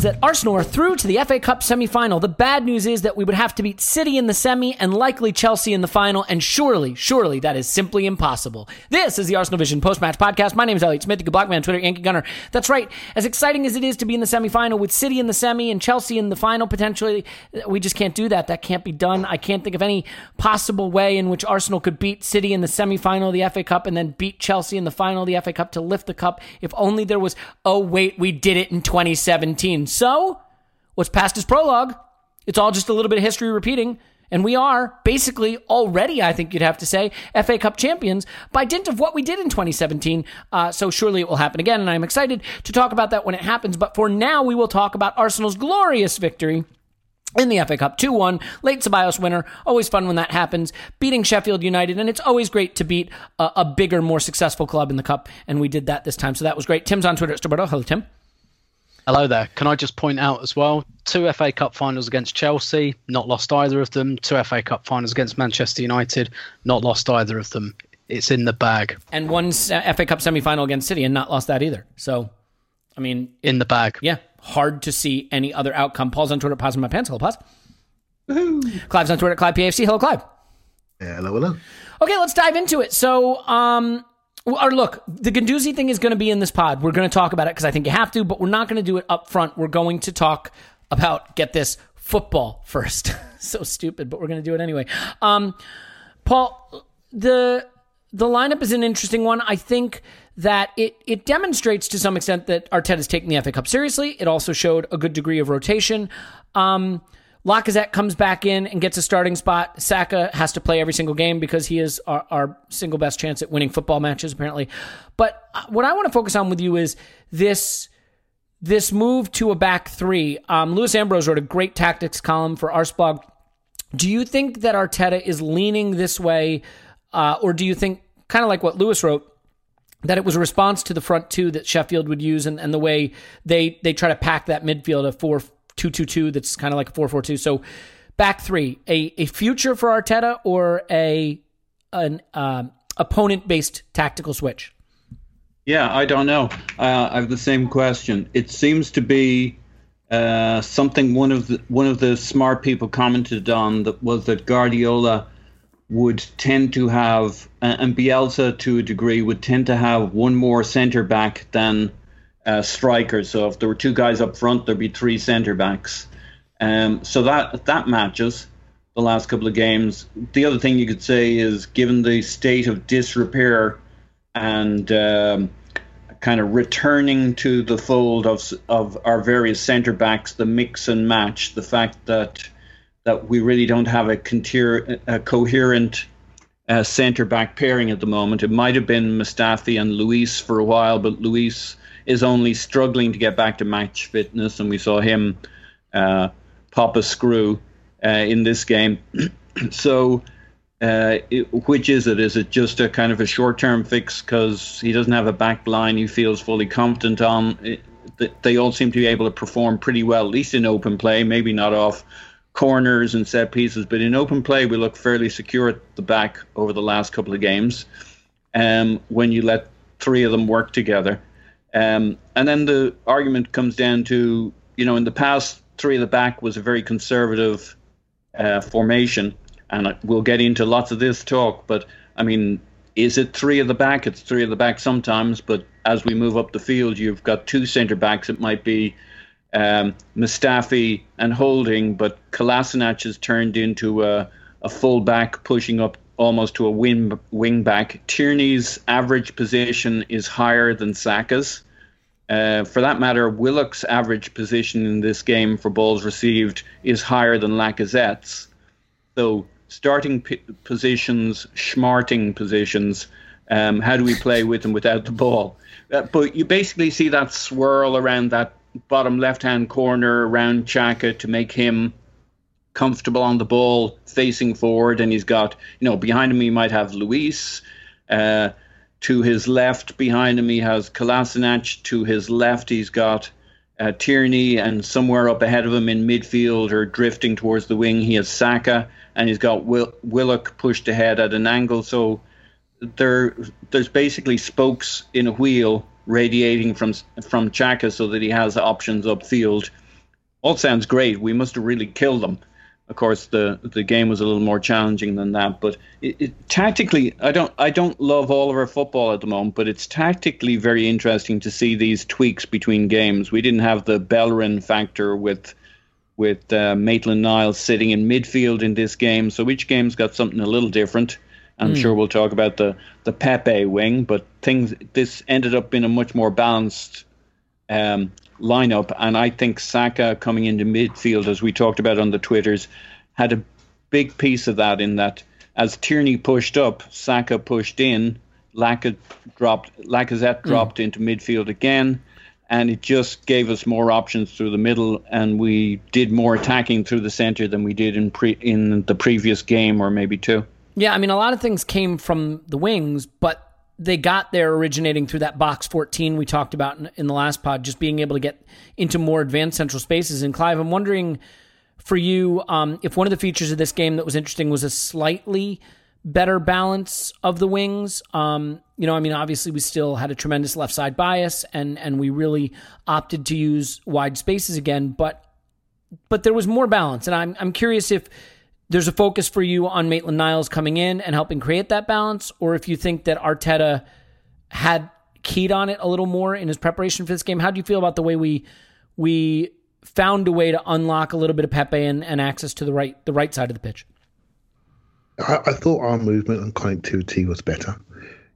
Is that Arsenal are through to the FA Cup semi final. The bad news is that we would have to beat City in the semi and likely Chelsea in the final, and surely, surely that is simply impossible. This is the Arsenal Vision post match podcast. My name is Elliot Smith. You can block me on Twitter, Yankee Gunner. That's right. As exciting as it is to be in the semi final with City in the semi and Chelsea in the final potentially, we just can't do that. That can't be done. I can't think of any possible way in which Arsenal could beat City in the semi final of the FA Cup and then beat Chelsea in the final of the FA Cup to lift the cup. If only there was, oh, wait, we did it in 2017. So, what's past is prologue. It's all just a little bit of history repeating. And we are basically already, I think you'd have to say, FA Cup champions by dint of what we did in 2017. Uh, so surely it will happen again. And I'm excited to talk about that when it happens. But for now, we will talk about Arsenal's glorious victory in the FA Cup 2 1, late Ceballos winner. Always fun when that happens. Beating Sheffield United, and it's always great to beat a, a, bigger, more successful club in the Cup, and we did that this time. So that was great. Tim's on Twitter at. Hello, Tim. Hello there. Can I just point out as well, two FA Cup finals against Chelsea, not lost either of them. Two FA Cup finals against Manchester United, not lost either of them. It's in the bag. And one FA Cup semi final against City, and not lost that either. So, I mean, in the bag. Yeah, hard to see any other outcome. Paul's on Twitter, Pause in my pants. Hello, Pause. Clive's on Twitter, Clive PFC. Hello, Clive. Hello, hello. Okay, let's dive into it. So, um, or look, the Guendouzi thing is going to be in this pod. We're going to talk about it because I think you have to, but we're not going to do it up front. We're going to talk about get this football first. so stupid, but we're going to do it anyway. Um, Paul, the the lineup is an interesting one. I think that it it demonstrates to some extent that Arteta is taking the FA Cup seriously. It also showed a good degree of rotation. Um, Lacazette comes back in and gets a starting spot. Saka has to play every single game because he is our, our, single best chance at winning football matches, apparently. But uh, what I want to focus on with you is this this move to a back three. Um, Lewis Ambrose wrote a great tactics column for Arsblog. Do you think that Arteta is leaning this way, uh, or do you think, kind of like what Lewis wrote, that it was a response to the front two that Sheffield would use and, and the way they they try to pack that midfield of four two two two that's kind of like a four four two. So back three, a a future for Arteta or a an um, opponent based tactical switch. Yeah, I don't know. Uh, I have the same question. It seems to be uh, something one of the one of the smart people commented on that was that Guardiola would tend to have and Bielsa to a degree would tend to have one more centre back than uh, strikers. So if there were two guys up front, there'd be three centre backs. Um, so that that matches the last couple of games. The other thing you could say is, given the state of disrepair and um, kind of returning to the fold of of our various centre backs, the mix and match, the fact that that we really don't have a, contir- a coherent uh, centre back pairing at the moment. It might have been Mustafi and Luis for a while, but Luis is only struggling to get back to match fitness, and we saw him uh, pop a screw uh, in this game. so uh, it, which is it? Is it just a kind of a short-term fix because he doesn't have a back line he feels fully confident on? It, they all seem to be able to perform pretty well, at least in open play. Maybe not off corners and set pieces, but in open play we look fairly secure at the back over the last couple of games. Um, when you let three of them work together, um, and then the argument comes down to you know in the past three of the back was a very conservative uh, formation and we'll get into lots of this talk. But I mean, is it three at the back? It's three at the back sometimes, but as we move up the field, you've got two centre backs. It might be um, Mustafi and Holding, but Kolasinac has turned into a, a full back, pushing up almost to a wing, wing back. Tierney's average position is higher than Saka's. Uh, for that matter, Willock's average position in this game for balls received is higher than Lacazette's. So starting p- positions, smarting positions. Um, how do we play with and without the ball? Uh, but you basically see that swirl around that bottom left hand corner around Xhaka to make him comfortable on the ball facing forward. And he's got, you know, behind him he might have Luis. Uh, to his left, behind him, he has Kolasinac. To his left, he's got uh, Tierney. And somewhere up ahead of him in midfield or drifting towards the wing, he has Saka and he's got Will- Willock pushed ahead at an angle. So there, there's basically spokes in a wheel radiating from from Xhaka so that he has options upfield. All sounds great. We must have really killed them. Of course, the the game was a little more challenging than that. But it, it, tactically, I don't I don't love all of our football at the moment. But it's tactically very interesting to see these tweaks between games. We didn't have the Bellerin factor with with uh, Maitland Niles sitting in midfield in this game. So each game's got something a little different. I'm mm. sure we'll talk about the the Pepe wing, but things this ended up being a much more balanced um, lineup, and I think Saka coming into midfield, as we talked about on the twitters, had a big piece of that. In that, as Tierney pushed up, Saka pushed in. Lacazette dropped. Lacazette hmm. dropped mm. into midfield again and it just gave us more options through the middle, and we did more attacking through the center than we did in pre in the previous game or maybe two. Yeah, I mean, a lot of things came from the wings, but they got there originating through that box 14 we talked about in, in the last pod, just being able to get into more advanced central spaces. And Clive, I'm wondering for you um, if one of the features of this game that was interesting was a slightly better balance of the wings. Um, you know, I mean, obviously we still had a tremendous left side bias, and and we really opted to use wide spaces again, but but there was more balance, and I'm I'm curious if there's a focus for you on Maitland Niles coming in and helping create that balance, or if you think that Arteta had keyed on it a little more in his preparation for this game. How do you feel about the way we we found a way to unlock a little bit of Pepe and, and access to the right the right side of the pitch? I, I thought our movement and connectivity was better.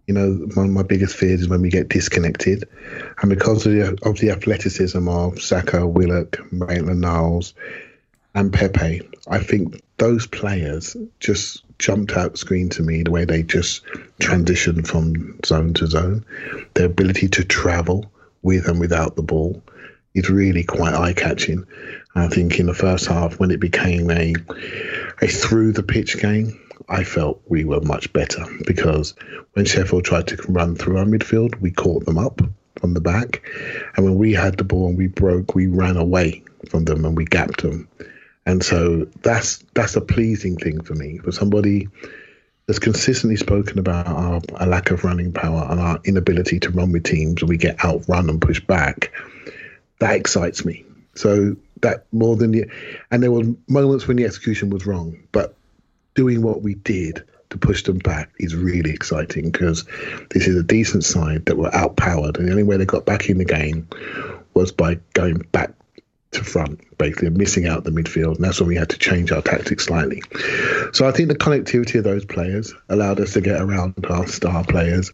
You know, one of my biggest fears is when we get disconnected. And because of the, of the athleticism of Saka, Willock, Maitland Niles, and Pepe, I think those players just jumped out screen to me the way they just transitioned from zone to zone. Their ability to travel with and without the ball is really quite eye catching. I think in the first half, when it became a a through the pitch game, I felt we were much better because when Sheffield tried to run through our midfield, we caught them up from the back. And when we had the ball and we broke, we ran away from them and we gapped them. And so that's that's a pleasing thing for me. For somebody that's consistently spoken about our, our lack of running power and our inability to run with teams and we get outrun and pushed back, that excites me. So that more than the and there were moments when the execution was wrong, but doing what we did to push them back is really exciting because this is a decent side that were outpowered, and the only way they got back in the game was by going back to front, basically, missing out the midfield. And that's when we had to change our tactics slightly. So I think the connectivity of those players allowed us to get around our star players.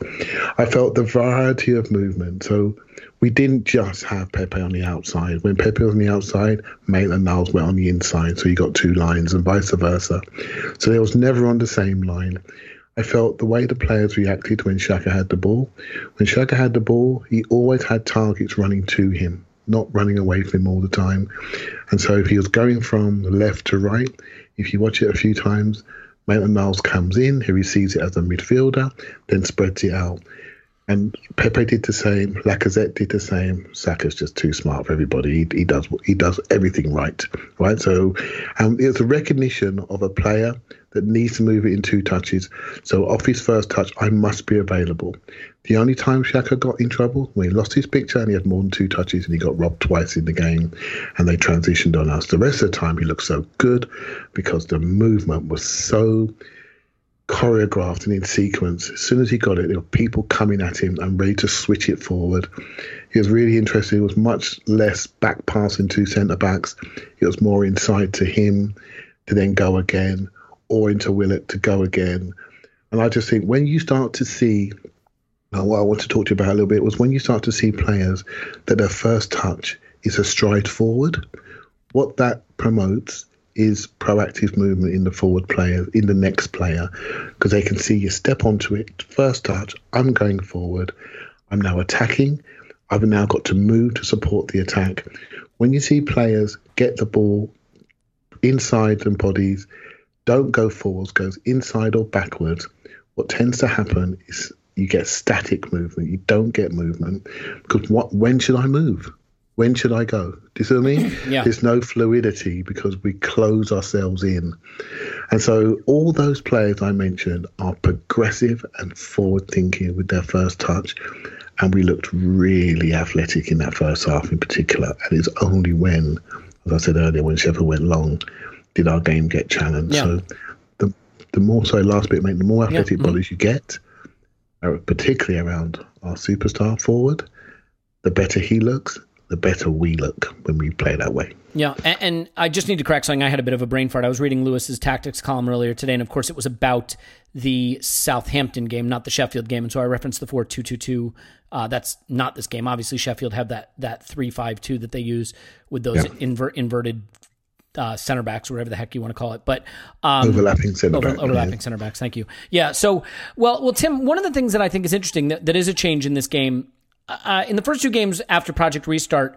I felt the variety of movement. So we didn't just have Pepe on the outside. When Pepe was on the outside, Maitland Niles went on the inside. So you got two lines and vice versa. So they was never on the same line. I felt the way the players reacted when Xhaka had the ball. When Xhaka had the ball, he always had targets running to him not running away from him all the time. And so if he was going from left to right, if you watch it a few times, Maitland Niles comes in, he receives it as a midfielder, then spreads it out. And Pepe did the same. Lacazette did the same. Saka's just too smart for everybody. He, he does he does everything right, right? So, um, it's a recognition of a player that needs to move it in two touches. So off his first touch, I must be available. The only time Xhaka got in trouble when he lost his picture and he had more than two touches and he got robbed twice in the game, and they transitioned on us. The rest of the time, he looked so good because the movement was so choreographed and in sequence. As soon as he got it, there were people coming at him and ready to switch it forward. He was really interested. It was much less back passing to centre backs. It was more inside to him to then go again, or into Willock to go again. And I just think when you start to see, now what I want to talk to you about a little bit was when you start to see players that their first touch is a stride forward, what that promotes is proactive movement in the forward player, in the next player, because they can see you step onto it, first touch, I'm going forward, I'm now attacking, I've now got to move to support the attack. When you see players get the ball inside them bodies, don't go forwards, goes inside or backwards, what tends to happen is you get static movement. You don't get movement because what? When should I move? When should I go? Do you see what I mean? Yeah. There's no fluidity because we close ourselves in. And so all those players I mentioned are progressive and forward thinking with their first touch. And we looked really athletic in that first half in particular. And it's only when, as I said earlier, when Sheffield went long, did our game get challenged. Yeah. So the the more so last bit, mate, the more athletic mhm. bodies you get, particularly around our superstar forward, the better he looks, the better we look when we play that way. Yeah, and, and I just need to correct something. I had a bit of a brain fart. I was reading Lewis's tactics column earlier today, and of course, it was about the Southampton game, not the Sheffield game. And so I referenced the four two two two. Uh, that's not this game. Obviously, Sheffield have that that three five two that they use with those Yeah. invert inverted uh, center backs, or whatever the heck you want to call it. But um, Overlapping centre over- back, overlapping yeah. center backs. Thank you. Yeah. So, well, well, Tim. One of the things that I think is interesting that, that is a change in this game. Uh, in the first two games after Project Restart,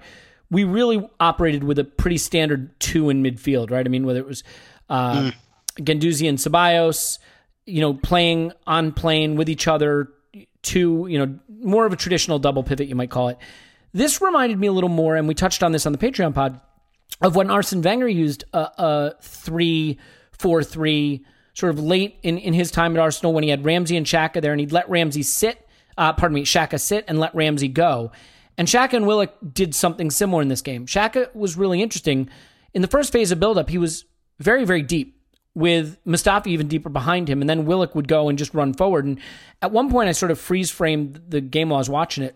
we really operated with a pretty standard two in midfield, right? I mean, whether it was uh, Guendouzi and Ceballos, you know, playing on plane with each other, two, you know, more of a traditional double pivot, you might call it. This reminded me a little more, and we touched on this on the Patreon pod, of when Arsene Wenger used a, a three, four, three, sort of late in, in his time at Arsenal when he had Ramsey and Xhaka there, and he'd let Ramsey sit, uh, pardon me, Xhaka sit and let Ramsey go. And Xhaka and Willock did something similar in this game. Xhaka was really interesting. In the first phase of buildup, he was very, very deep with Mustafi even deeper behind him, and then Willock would go and just run forward. And at one point, I sort of freeze framed the game while I was watching it,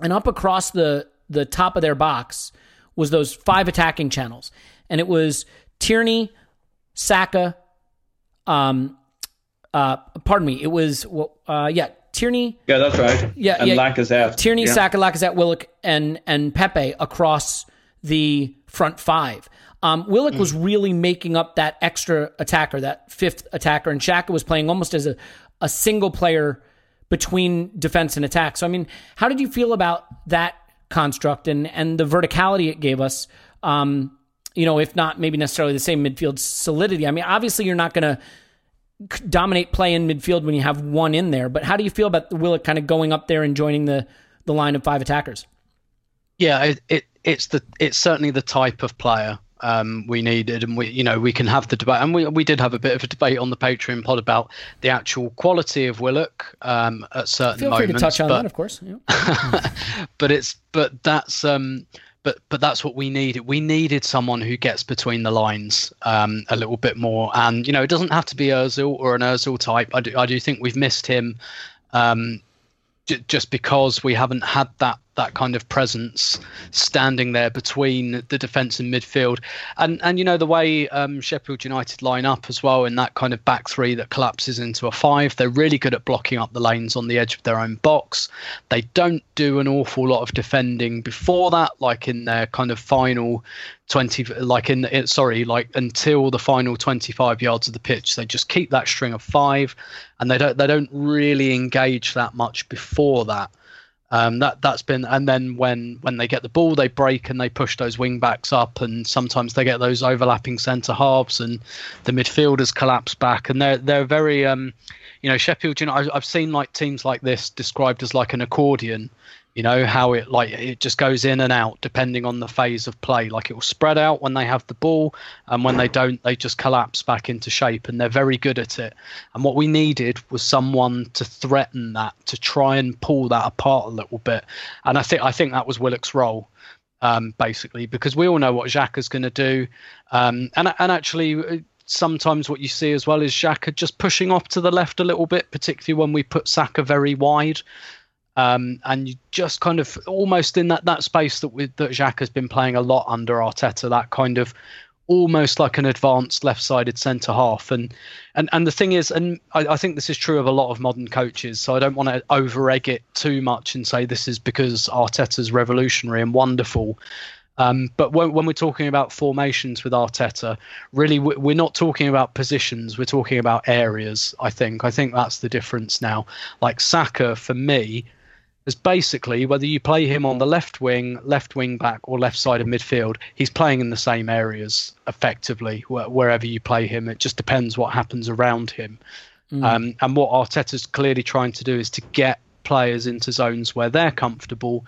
and up across the the top of their box was those five attacking channels, and it was Tierney, Saka, um, uh, pardon me, it was uh, yeah, Tierney, Yeah, that's right. Yeah, and yeah. Lacazette. Tierney, yeah. Saka, Lacazette, Willock, and and Pepe across the front five. Um, Willock was really making up that extra attacker, that fifth attacker, and Xhaka was playing almost as a, a single player between defense and attack. So, I mean, how did you feel about that construct and and the verticality it gave us? Um, you know, if not maybe necessarily the same midfield solidity. I mean, obviously, you're not going to dominate play in midfield when you have one in there. But how do you feel about Willock kind of going up there and joining the the line of five attackers? Yeah, it, it it's the it's certainly the type of player um, we needed, and we you know we can have the debate, and we we did have a bit of a debate on the Patreon pod about the actual quality of Willock um, at certain Feel free to touch on but, that, of course. Yeah. but it's but that's um but but that's what we needed. We needed someone who gets between the lines um, a little bit more, and you know it doesn't have to be Özil or an Özil type. I do I do think we've missed him, um, j- just because we haven't had that that kind of presence standing there between the defence and midfield. And and you know the way um, Sheffield United line up as well in that kind of back three that collapses into a five. They're really good at blocking up the lanes on the edge of their own box. They don't do an awful lot of defending before that, like in their kind of final 20 like in it sorry like until the final 25 yards of the pitch they just keep that string of five and they don't they don't really engage that much before that um, that that's been and then when when they get the ball they break and they push those wing backs up and sometimes they get those overlapping centre halves and the midfielders collapse back. And they're they're very um, you know Sheffield you know I've seen like teams like this described as like an accordion you know how it like it just goes in and out depending on the phase of play. Like it will spread out when they have the ball and when they don't they just collapse back into shape and they're very good at it. And what we needed was someone to threaten that to try and pull that apart a little bit. And i think i think that was willock's role um, basically because we all know what Xhaka's going to do. Um, and and actually uh, sometimes what you see as well is Xhaka just pushing off to the left a little bit, particularly when we put Saka very wide. Um, and you just kind of almost in that, that space that we, that Xhaka has been playing a lot under Arteta, that kind of almost like an advanced left-sided centre half. And and and the thing is, and I, I, think this is true of a lot of modern coaches. So I don't want to over egg it too much and say this is because Arteta's revolutionary and wonderful. Um, but when, when, we're talking about formations with Arteta, really we're not talking about positions. We're talking about areas. I think. I think that's the difference now. Like Saka, for me, is basically whether you play him on the left wing, left wing back, or left side of midfield, he's playing in the same areas effectively wh- wherever you play him. It just depends what happens around him. Mm. Um, and what Arteta's clearly trying to do is to get players into zones where they're comfortable.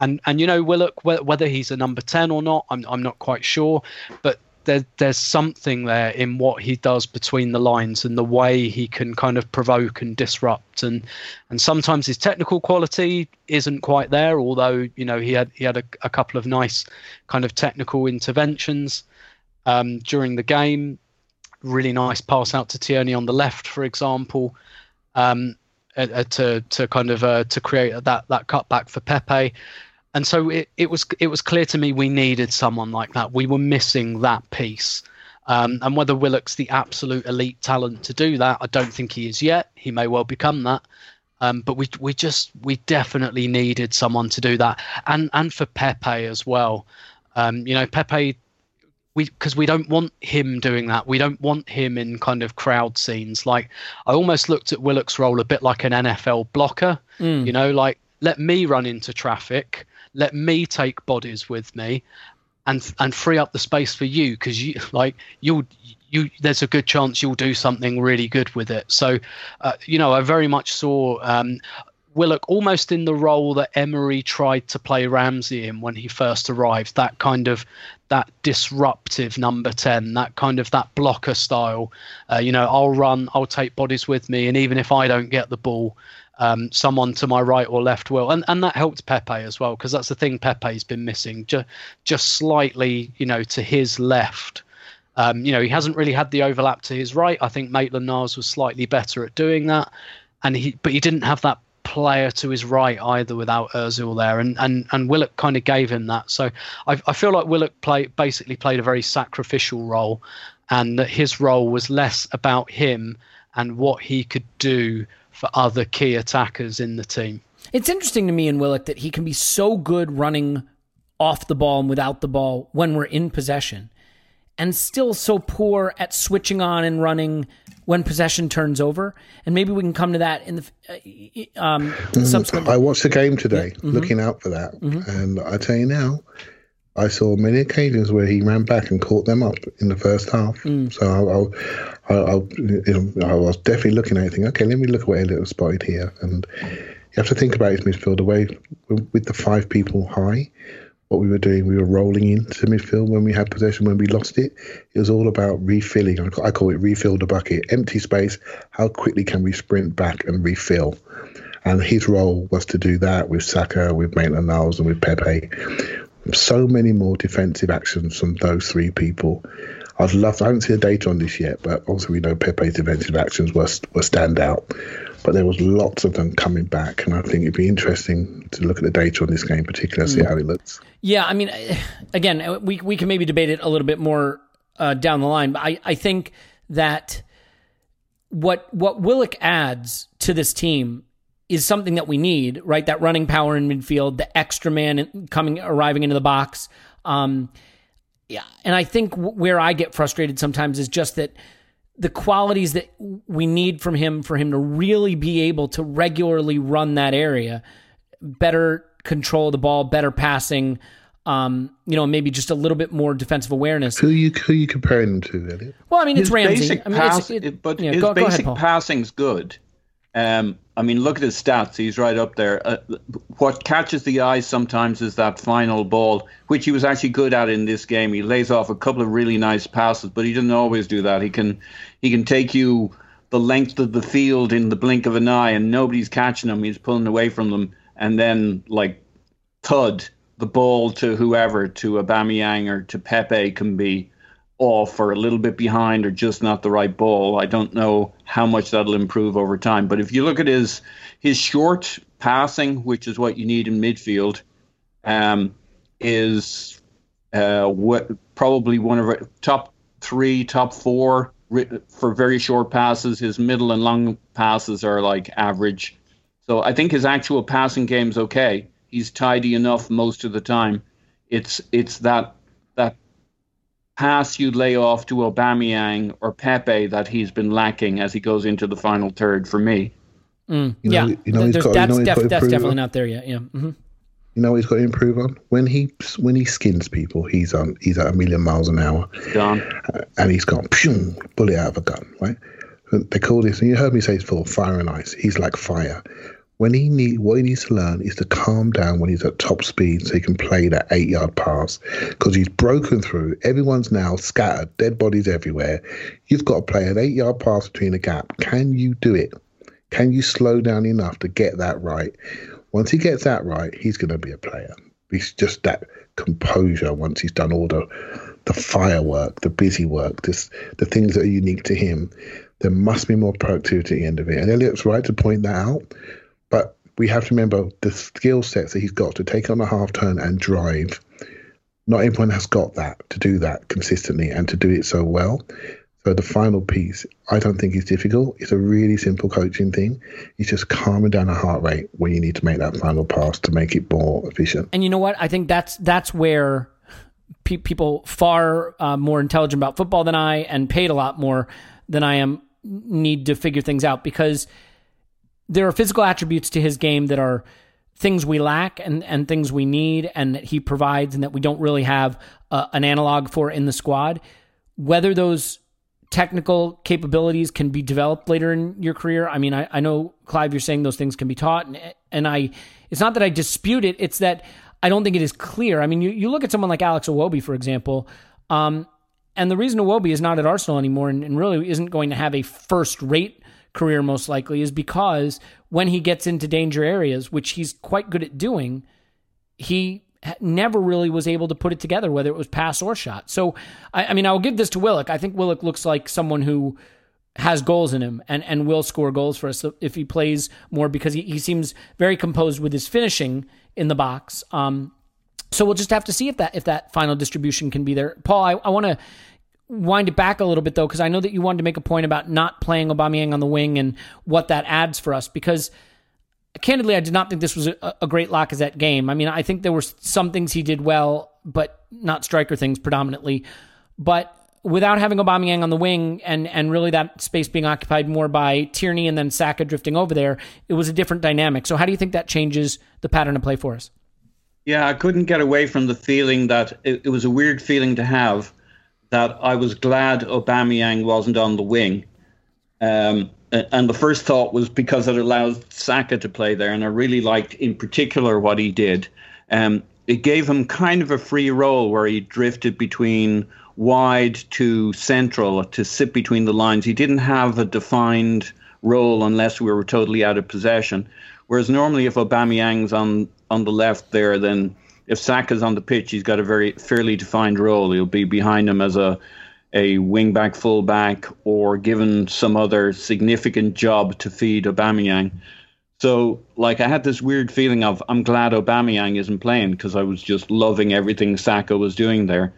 And and you know Willock whether he's a number ten or not, I'm I'm not quite sure, but there, there's something there in what he does between the lines and the way he can kind of provoke and disrupt. And and sometimes his technical quality isn't quite there although you know he had he had a, a couple of nice kind of technical interventions um, during the game. Really nice pass out to Tierney on the left for example um, uh, to to kind of uh, to create that that cutback for Pepe and so it, it was it was clear to me we needed someone like that. We were missing that piece. Um, and whether Willock's the absolute elite talent to do that, I don't think he is yet. He may well become that. Um, but we we just we definitely needed someone to do that, and and for Pepe as well. Um, you know, Pepe, we because we don't want him doing that. We don't want him in kind of crowd scenes. Like I almost looked at Willock's role a bit like an NFL blocker. Mm. You know, like let me run into traffic let me take bodies with me and and free up the space for you because you like you'll you there's a good chance you'll do something really good with it so uh, you know i very much saw um, Willock almost in the role that Emery tried to play Ramsey in when he first arrived. That kind of that disruptive number ten, that kind of that blocker style. Uh, you know, I'll run, I'll take bodies with me, and even if I don't get the ball, um, someone to my right or left will, and and that helped Pepe as well because that's the thing Pepe's been missing, just just slightly, you know, to his left. Um, you know, he hasn't really had the overlap to his right. I think Maitland Niles was slightly better at doing that, and he but he didn't have that player to his right either without Özil there, and and and Willock kind of gave him that. So I, I feel like Willock play basically played a very sacrificial role, and that his role was less about him and what he could do for other key attackers in the team. It's interesting to me in Willock that he can be so good running off the ball and without the ball when we're in possession, and still so poor at switching on and running when possession turns over. And maybe we can come to that in the uh, um, subsequent. I watched the game today, yeah. mm-hmm. looking out for that, mm-hmm. and I tell you now, I saw many occasions where he ran back and caught them up in the first half. Mm. So I, I, I, you know, I, was definitely looking at it, thinking, okay, let me look at what Elliott was spotted here. And you have to think about his midfield away with the five people high. What we were doing, we were rolling into midfield when we had possession. When we lost it, it was all about refilling. I call it refill the bucket. Empty space. How quickly can we sprint back and refill? And his role was to do that with Saka, with Maitland Niles, and with Pepe so many more defensive actions from those three people. I'd love. To, I haven't seen the data on this yet, but obviously we know Pepe's defensive actions were were stand out. but there was lots of them coming back, and I think it'd be interesting to look at the data on this game, particularly see how it looks. Yeah, I mean, again, we we can maybe debate it a little bit more uh, down the line, but I I think that what what Willock adds to this team is something that we need, right? That running power in midfield, the extra man coming arriving into the box. Um, yeah, and I think where I get frustrated sometimes is just that the qualities that we need from him for him to really be able to regularly run that area, better control the ball, better passing, um, you know, maybe just a little bit more defensive awareness. Who you who you comparing him to, Elliot? Well, I mean, his it's Ramsey. basic I mean, pass, it's, it, but yeah, his go, go basic ahead, Paul. passing's good. Um, I mean, look at his stats. He's right up there. Uh, what catches the eye sometimes is that final ball, which he was actually good at in this game. He lays off a couple of really nice passes, but he doesn't always do that. He can he can take you the length of the field in the blink of an eye, and nobody's catching him. He's pulling away from them, and then like thud the ball to whoever, to Aubameyang or to Pepe, can be off or a little bit behind or just not the right ball. I don't know how much that'll improve over time. But if you look at his his short passing, which is what you need in midfield, um, is uh, what, probably one of our top three, top four for very short passes. His middle and long passes are like average. So I think his actual passing game's okay. He's tidy enough most of the time. It's it's that that pass you lay off to Aubameyang or Pepe that he's been lacking as he goes into the final third for me. Mm, You know- yeah, you know he's There's- got- you that's, know def- that's definitely on? not there yet. Yeah. hmm You know what he's got to improve on when he when he skins people. He's on he's at a million miles an hour, John. and he's got pshung, bullet out of a gun. Right? They call this, and you heard me say it before, fire and ice. He's like fire. When he need what he needs to learn is to calm down when he's at top speed, so he can play that eight yard pass. Because he's broken through. Everyone's now scattered, dead bodies everywhere. You've got to play an eight yard pass between a gap. Can you do it? Can you slow down enough to get that right? Once he gets that right, he's going to be a player. It's just that composure once he's done all the the firework, the busy work, this, the things that are unique to him. There must be more productivity at the end of it. And Elliot's right to point that out. But we have to remember the skill sets that he's got to take on a half turn and drive. Not everyone has got that to do that consistently and to do it so well. So the final piece, I don't think is difficult. It's a really simple coaching thing. It's just calming down the heart rate when you need to make that final pass to make it more efficient. And you know what? I think that's that's where pe- people far uh, more intelligent about football than I and paid a lot more than I am need to figure things out because there are physical attributes to his game that are things we lack and, and things we need and that he provides and that we don't really have uh, an analog for in the squad. Whether those technical capabilities can be developed later in your career. I mean, I, I know Clive, you're saying those things can be taught, and and I, it's not that I dispute it. It's that I don't think it is clear. I mean, you, you look at someone like Alex Iwobi, for example, um, and the reason Iwobi is not at Arsenal anymore and, and really isn't going to have a first rate career most likely is because when he gets into danger areas, which he's quite good at doing, he never really was able to put it together, whether it was pass or shot. So, I, I mean, I will give this to Willock. I think Willock looks like someone who has goals in him and, and will score goals for us if he plays more because he, he seems very composed with his finishing in the box. Um, so we'll just have to see if that if that final distribution can be there. Paul, I, I want to wind it back a little bit though because I know that you wanted to make a point about not playing Aubameyang on the wing and what that adds for us because candidly, I did not think this was a, a great Lacazette game. I mean, I think there were some things he did well, but not striker things predominantly. But without having Aubameyang on the wing and and really that space being occupied more by Tierney and then Saka drifting over there, it was a different dynamic. So how do you think that changes the pattern of play for us? Yeah, I couldn't get away from the feeling that it, it was a weird feeling to have that I was glad Aubameyang wasn't on the wing. Um, and the first thought was because it allowed Saka to play there, and I really liked, in particular, what he did. Um, it gave him kind of a free role where he drifted between wide to central to sit between the lines. He didn't have a defined role unless we were totally out of possession. Whereas normally, if Aubameyang's on on the left there, then if Saka's on the pitch, he's got a very fairly defined role. He'll be behind him as a a wing back, full back, or given some other significant job to feed Aubameyang. So, like, I had this weird feeling of I'm glad Aubameyang isn't playing because I was just loving everything Saka was doing there,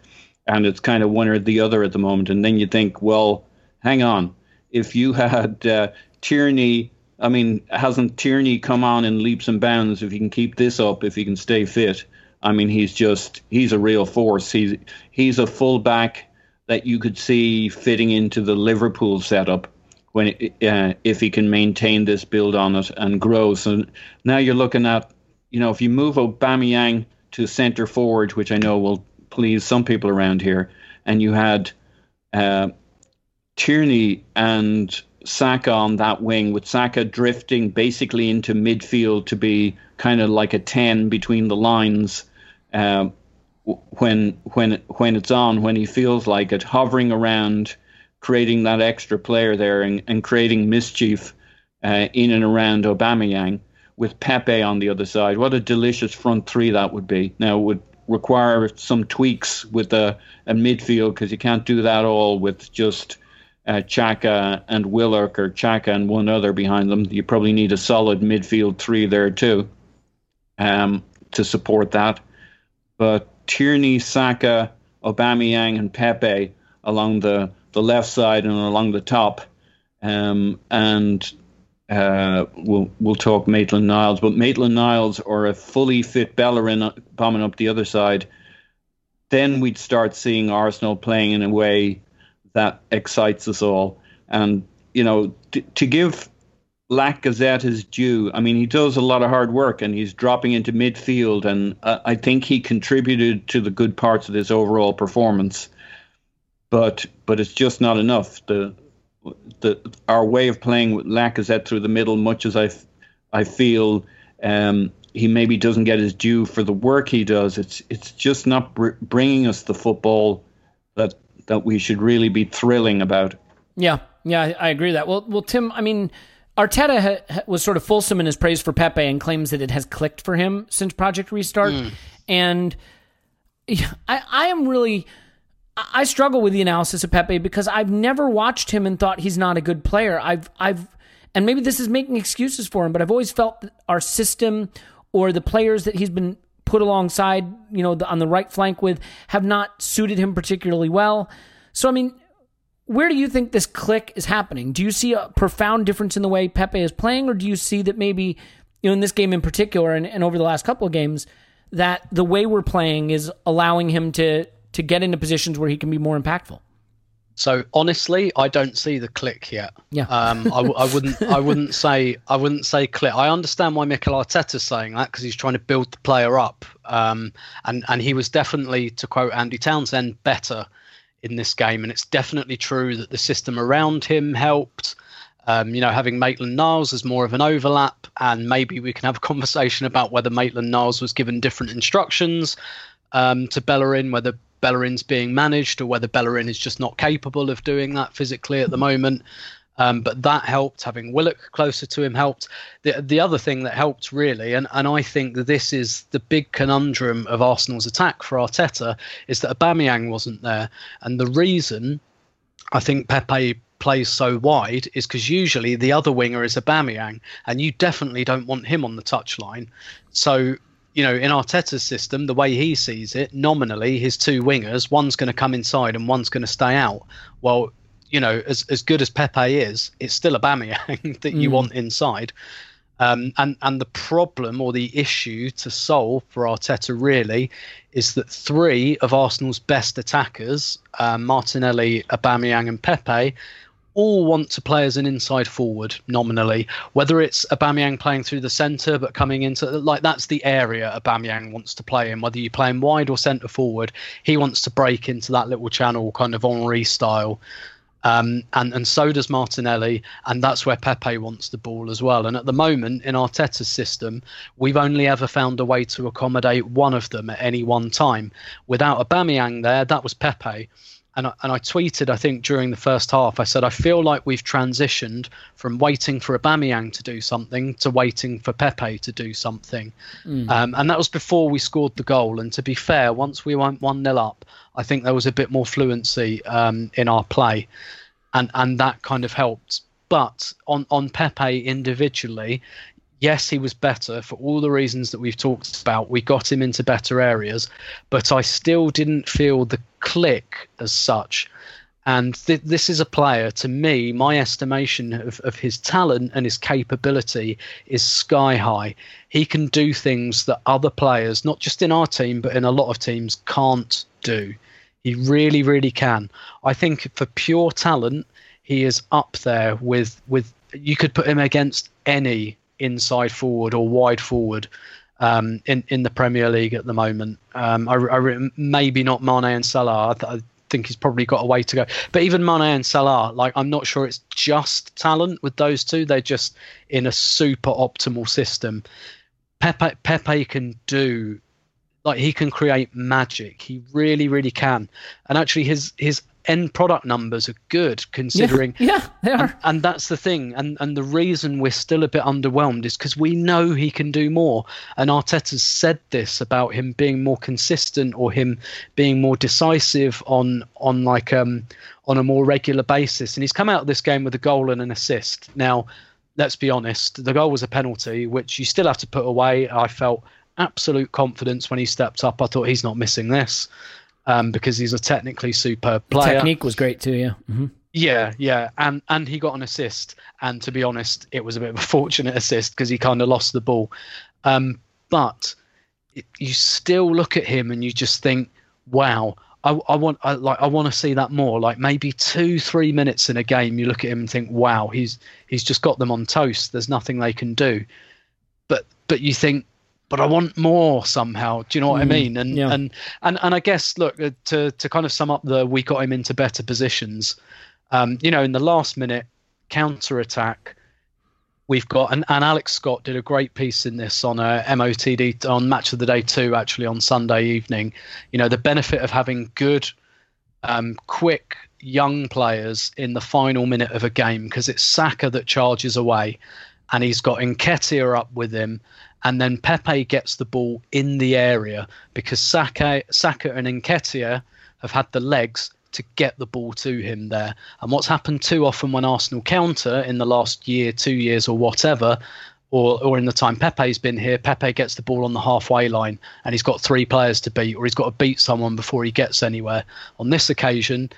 and it's kind of one or the other at the moment. And then you think, well, hang on, if you had uh, Tierney. I mean, hasn't Tierney come on in leaps and bounds? If he can keep this up, if he can stay fit, I mean, he's just he's a real force. He's he's a fullback that you could see fitting into the Liverpool setup when uh, if he can maintain this build on it and grow. So now you're looking at, you know, if you move Aubameyang to centre forward, which I know will please some people around here, and you had uh, Tierney and Saka on that wing, with Saka drifting basically into midfield to be kind of like a ten between the lines. Uh, when when when it's on, when he feels like it, hovering around, creating that extra player there and, and creating mischief uh, in and around Aubameyang with Pepe on the other side. What a delicious front three that would be. Now it would require some tweaks with a, a midfield because you can't do that all with just uh, Xhaka and Willock or Xhaka and one other behind them. You probably need a solid midfield three there too um, to support that. But Tierney, Saka, Aubameyang, and Pepe along the, the left side and along the top. Um, and uh, we'll we'll talk Maitland Niles, but Maitland Niles or a fully fit Bellerin bombing up the other side, then we'd start seeing Arsenal playing in a way that excites us all. And you know, to, to give Lacazette is due. I mean, he does a lot of hard work and he's dropping into midfield, and uh, I think he contributed to the good parts of this overall performance. But but it's just not enough. The the our way of playing with Lacazette through the middle, much as I, I feel um, he maybe doesn't get his due for the work he does. It's it's just not br- bringing us the football that that we should really be thrilling about. Yeah, yeah, I, agree with that. Well, well, Tim, I mean Arteta ha- ha- was sort of fulsome in his praise for Pepe and claims that it has clicked for him since Project Restart. Mm. And I, I am really, I struggle with the analysis of Pepe because I've never watched him and thought he's not a good player. I've, I've, and maybe this is making excuses for him, but I've always felt that our system or the players that he's been put alongside, you know, the, on the right flank with, have not suited him particularly well. So I mean, where do you think this click is happening? Do you see a profound difference in the way Pepe is playing, or do you see that maybe, you know, in this game in particular and, and over the last couple of games, that the way we're playing is allowing him to to get into positions where he can be more impactful? So honestly, I don't see the click yet. Yeah. Um, I, I, wouldn't. I wouldn't say. I wouldn't say click. I understand why Mikel Arteta's saying that because he's trying to build the player up. Um, and and he was definitely, to quote Andy Townsend, better in this game. And it's definitely true that the system around him helped. Um, you know, having Maitland Niles is more of an overlap, and maybe we can have a conversation about whether Maitland Niles was given different instructions um, to Bellerin, whether Bellerin's being managed, or whether Bellerin is just not capable of doing that physically at the moment. Um, but that helped. Having Willock closer to him helped. The the other thing that helped really, and, and I think that this is the big conundrum of Arsenal's attack for Arteta, is that Aubameyang wasn't there, and the reason I think Pepe plays so wide is because usually the other winger is Aubameyang, and you definitely don't want him on the touchline. So you know, in Arteta's system, the way he sees it, nominally, his two wingers, one's going to come inside and one's going to stay out. Well, you know, as as good as Pepe is, it's still Aubameyang that you mm. want inside. Um, and and the problem or the issue to solve for Arteta really is that three of Arsenal's best attackers, uh, Martinelli, Aubameyang, and Pepe, all want to play as an inside forward nominally. Whether it's Aubameyang playing through the centre but coming into like that's the area Aubameyang wants to play in. Whether you play him wide or centre forward, he wants to break into that little channel, kind of Henry style. Um, and and so does Martinelli, and that's where Pepe wants the ball as well. And at the moment in Arteta's system, we've only ever found a way to accommodate one of them at any one time. Without Aubameyang there, that was Pepe, and I, and I tweeted, I think during the first half, I said I feel like we've transitioned from waiting for Aubameyang to do something to waiting for Pepe to do something, mm. um, and that was before we scored the goal. And to be fair, once we went one 0 up, I think there was a bit more fluency um, in our play, and and that kind of helped. But on on Pepe individually, yes, he was better for all the reasons that we've talked about. We got him into better areas, but I still didn't feel the click as such. And th- this is a player, to me, my estimation of, of his talent and his capability is sky high. He can do things that other players, not just in our team, but in a lot of teams, can't do. He really, really can. I think for pure talent, he is up there with with you could put him against any inside forward or wide forward um, in in the Premier League at the moment. Um, I, I, maybe not Mane and Salah. I, I, think he's probably got a way to go. But even Mane and Salah, like I'm not sure it's just talent with those two. They're just in a super optimal system. Pepe Pepe can do like he can create magic. He really, really can. And actually, his his end product numbers are good considering. Yeah, yeah they are. And, and, that's the thing. And and the reason we're still a bit underwhelmed is because we know he can do more. And Arteta's said this about him being more consistent or him being more decisive on on like um on a more regular basis. And he's come out of this game with a goal and an assist. Now, let's be honest, the goal was a penalty, which you still have to put away. I felt absolute confidence when he stepped up. I thought he's not missing this um, because he's a technically superb player. The technique was great too, yeah. Mm-hmm. Yeah, yeah, and and he got an assist, and to be honest, it was a bit of a fortunate assist because he kind of lost the ball. Um, but it, you still look at him and you just think, wow. I, I want I, like I want to see that more. Like maybe two, three minutes in a game, you look at him and think, "Wow, he's he's just got them on toast. There's nothing they can do." But but you think but I want more somehow. Do you know what mm, I mean? And yeah. and and and I guess look uh, to to kind of sum up the we got him into better positions. Um, you know, in the last minute counter attack, we've got and, and Alex Scott did a great piece in this on a MOTD on Match of the Day two actually on Sunday evening. You know, the benefit of having good, um, quick young players in the final minute of a game because it's Saka that charges away, and he's got Nketiah up with him and then Pepe gets the ball in the area because Saka, Saka and Nketiah have had the legs to get the ball to him there. And what's happened too often when Arsenal counter in the last year, two years, or whatever, or, or in the time Pepe's been here, Pepe gets the ball on the halfway line and he's got three players to beat, or he's got to beat someone before he gets anywhere. On this occasion,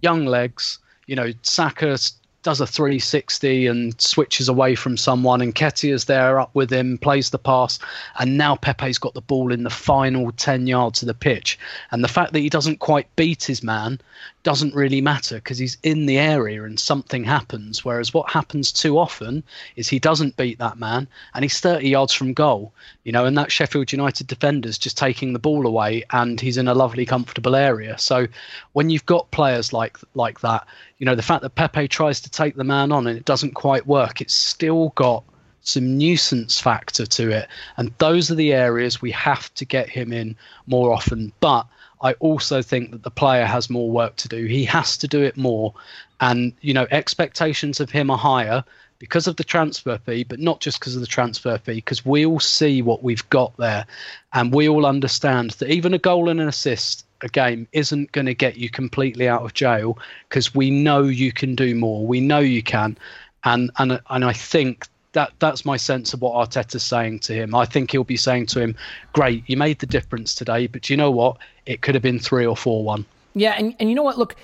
young legs, you know, Saka does a 360 and switches away from someone, and Nketiah's there up with him, plays the pass, and now Pepe's got the ball in the final 10 yards of the pitch. And the fact that he doesn't quite beat his man doesn't really matter because he's in the area and something happens. Whereas what happens too often is he doesn't beat that man and he's 30 yards from goal, you know, and that Sheffield United defender's just taking the ball away and he's in a lovely, comfortable area. So when you've got players like like that, you know, the fact that Pepe tries to take the man on and it doesn't quite work, it's still got some nuisance factor to it. And those are the areas we have to get him in more often. But I also think that the player has more work to do. He has to do it more. And, you know, expectations of him are higher because of the transfer fee, but not just because of the transfer fee, because we all see what we've got there. And we all understand that even a goal and an assist a game isn't going to get you completely out of jail because we know you can do more. We know you can. And, and, and I think that that's my sense of what Arteta's saying to him. I think he'll be saying to him, "Great, you made the difference today, but you know what? It could have been three or four one." Yeah, and and you know what? Look,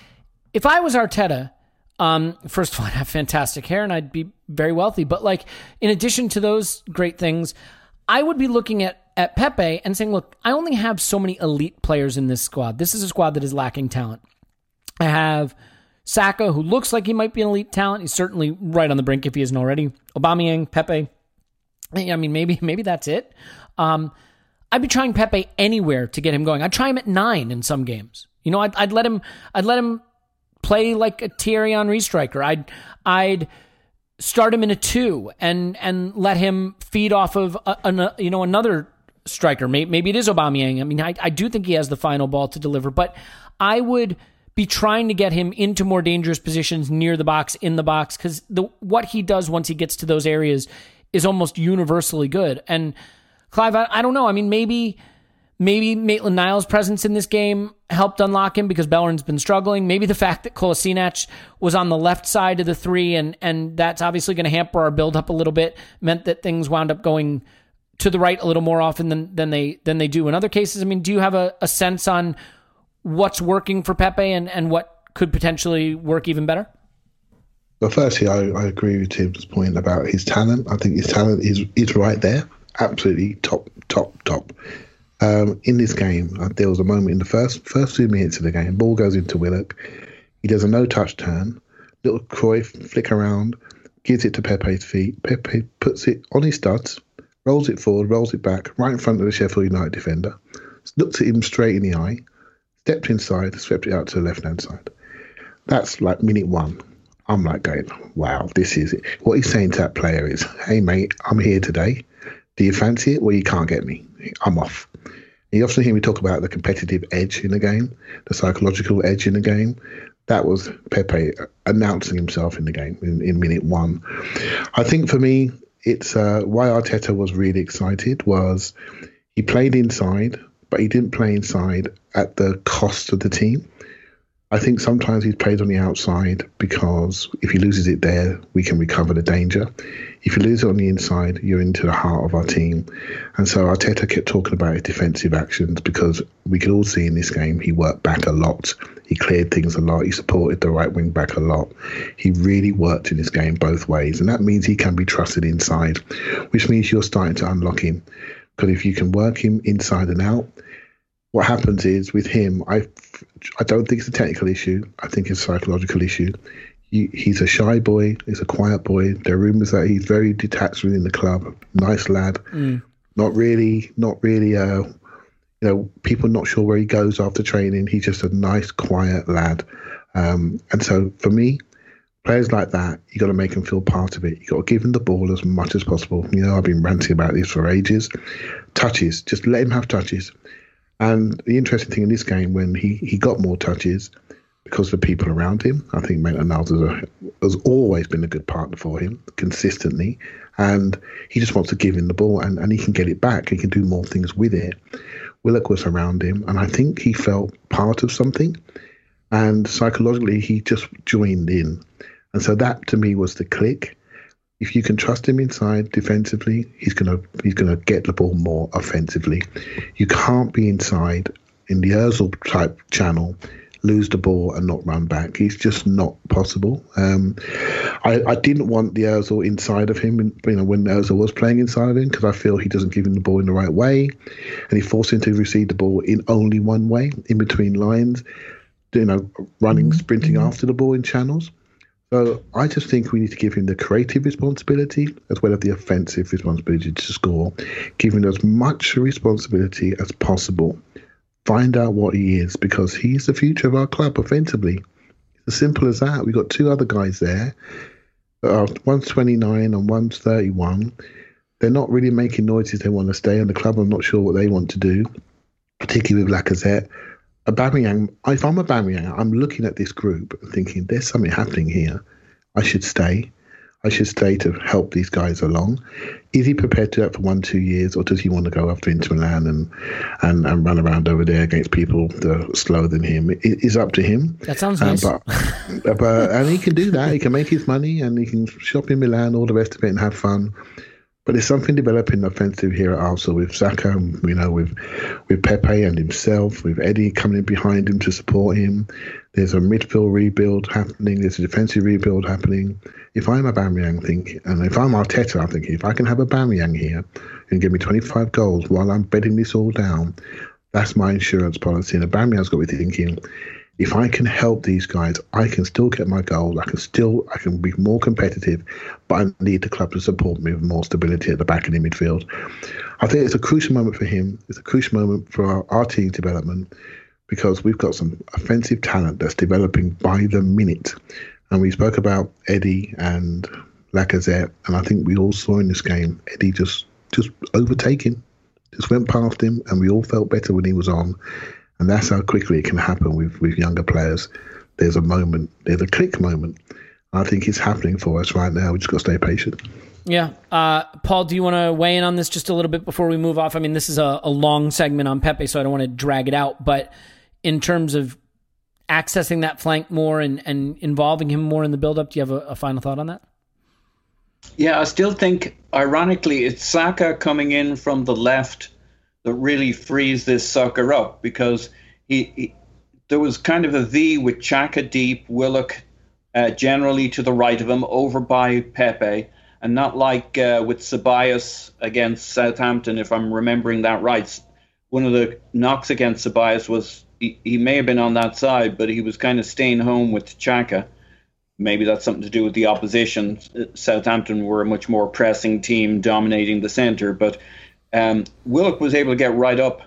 if I was Arteta, um, first of all, I'd have fantastic hair and I'd be very wealthy. But like, in addition to those great things, I would be looking at at Pepe and saying, "Look, I only have so many elite players in this squad. This is a squad that is lacking talent. I have." Saka, who looks like he might be an elite talent. He's certainly right on the brink if he isn't already. Aubameyang, Pepe. I mean, maybe maybe that's it. Um, I'd be trying Pepe anywhere to get him going. I'd try him at nine in some games. You know, I'd, I'd let him. I'd let him play like a Thierry Henry striker. I'd I'd start him in a two and and let him feed off of a, a, you know another striker. Maybe, maybe it is Aubameyang. I mean, I, I do think he has the final ball to deliver, but I would be trying to get him into more dangerous positions near the box, in the box, because the what he does once he gets to those areas is almost universally good. And Clive, I, I don't know. I mean, maybe maybe Maitland Niles' presence in this game helped unlock him because Bellerin's been struggling. Maybe the fact that Kolasinac was on the left side of the three, and and that's obviously going to hamper our build up a little bit, meant that things wound up going to the right a little more often than than they than they do in other cases. I mean, do you have a, a sense on what's working for Pepe and, and what could potentially work even better? Well, firstly, I, I agree with Tim's point about his talent. I think his talent is is right there, absolutely top, top, top. Um, in this game, uh, there was a moment in the first first two minutes of the game. Ball goes into Willock. He does a no touch turn, little Cruyff flick around, gives it to Pepe's feet. Pepe puts it on his studs, rolls it forward, rolls it back, right in front of the Sheffield United defender. Looks at him straight in the eye, stepped inside, swept it out to the left hand side. That's like minute one. I'm like going, wow, this is it. What he's saying to that player is, hey, mate, I'm here today. Do you fancy it? Well, you can't get me. I'm off. You often hear me talk about the competitive edge in the game, the psychological edge in the game. That was Pepe announcing himself in the game in, in minute one. I think for me, it's uh, why Arteta was really excited was he played inside, but he didn't play inside at the cost of the team. I think sometimes he's played on the outside because if he loses it there, we can recover the danger. If you lose it on the inside, you're into the heart of our team. And so Arteta kept talking about his defensive actions because we could all see in this game he worked back a lot. He cleared things a lot. He supported the right wing back a lot. He really worked in this game both ways. And that means he can be trusted inside, which means you're starting to unlock him. Because if you can work him inside and out, what happens is with him, I, I don't think it's a technical issue. I think it's a psychological issue. He, he's a shy boy. He's a quiet boy. There are rumors that he's very detached within the club. Nice lad. Mm. Not really, not really. Uh, you know, people not sure where he goes after training. He's just a nice, quiet lad. Um, and so for me, players like that, you got to make them feel part of it. You got to give them the ball as much as possible. You know, I've been ranting about this for ages. Touches, just let him have touches. And the interesting thing in this game, when he, he got more touches because of the people around him, I think Maitland Niles has, has always been a good partner for him consistently. And he just wants to give him the ball and, and he can get it back. He can do more things with it. Willock was around him, and I think he felt part of something. And psychologically, he just joined in. And so that to me was the click if you can trust him inside defensively, he's gonna he's gonna get the ball more offensively. You can't be inside in the Özil type channel, lose the ball and not run back. He's just not possible. Um, I, I, didn't want the Özil inside of him, you know, when Özil was playing inside of him, because I feel he doesn't give him the ball in the right way, and he forced him to receive the ball in only one way, in between lines. You know, running, sprinting after the ball in channels. So I just think we need to give him the creative responsibility as well as the offensive responsibility to score, giving as much responsibility as possible. Find out what he is because he's the future of our club offensively. It's as simple as that. We've got two other guys there. Uh, one's 29 and one's 31. They're not really making noises they want to stay in the club. I'm not sure what they want to do, particularly with Lacazette. Aubameyang, if I'm a Aubameyang, I'm looking at this group and thinking there's something happening here. I should stay. I should stay to help these guys along. Is he prepared to do that for one, two years, or does he want to go after Inter Milan and, and, and run around over there against people that are slower than him? It is up to him. That sounds uh, nice. but, but, and he can do that. He can make his money and he can shop in Milan, all the rest of it, and have fun. But there's something developing offensive here at Arsenal with Saka, you know, with with Pepe and himself, with Eddie coming in behind him to support him. There's a midfield rebuild happening. There's a defensive rebuild happening. If I'm a Aubameyang, think, and if I'm Arteta, I'm thinking if I can have a Aubameyang here and give me 25 goals while I'm bedding this all down, that's my insurance policy. And a Aubameyang's got me thinking if I can help these guys, I can still get my goals. I can still I can be more competitive, but I need the club to support me with more stability at the back of the midfield. I think it's a crucial moment for him. It's a crucial moment for our, our team development because we've got some offensive talent that's developing by the minute. And we spoke about Eddie and Lacazette, and I think we all saw in this game Eddie just just overtake him, just went past him, and we all felt better when he was on. And that's how quickly it can happen with, with younger players. There's a moment, there's a click moment. I think it's happening for us right now. We just got to stay patient. Yeah. Uh, Paul, do you want to weigh in on this just a little bit before we move off? I mean, this is a, a long segment on Pepe, so I don't want to drag it out. But in terms of accessing that flank more and, and involving him more in the build-up, do you have a, a final thought on that? Yeah, I still think, ironically, it's Saka coming in from the left that really frees this sucker up because he, he there was kind of a V with Xhaka deep, Willock uh, generally to the right of him, over by Pepe, and not like uh, with Ceballos against Southampton, if I'm remembering that right. One of the knocks against Ceballos was he, he may have been on that side, but he was kind of staying home with Xhaka. Maybe that's something to do with the opposition. Southampton were a much more pressing team, dominating the centre, but um, Willock was able to get right up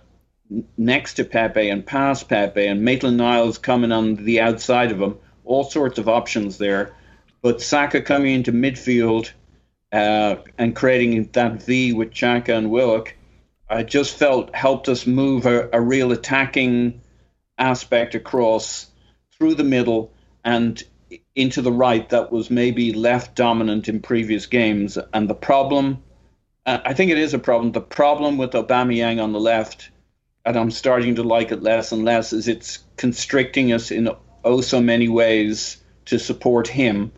next to Pepe and past Pepe, and Maitland Niles coming on the outside of him. All sorts of options there. But Saka coming into midfield uh, and creating that V with Xhaka and Willock, I just felt helped us move a, a real attacking aspect across through the middle and into the right that was maybe left dominant in previous games. And the problem uh, I think it is a problem. The problem with Aubameyang on the left, and I'm starting to like it less and less, is it's constricting us in oh so many ways to support him.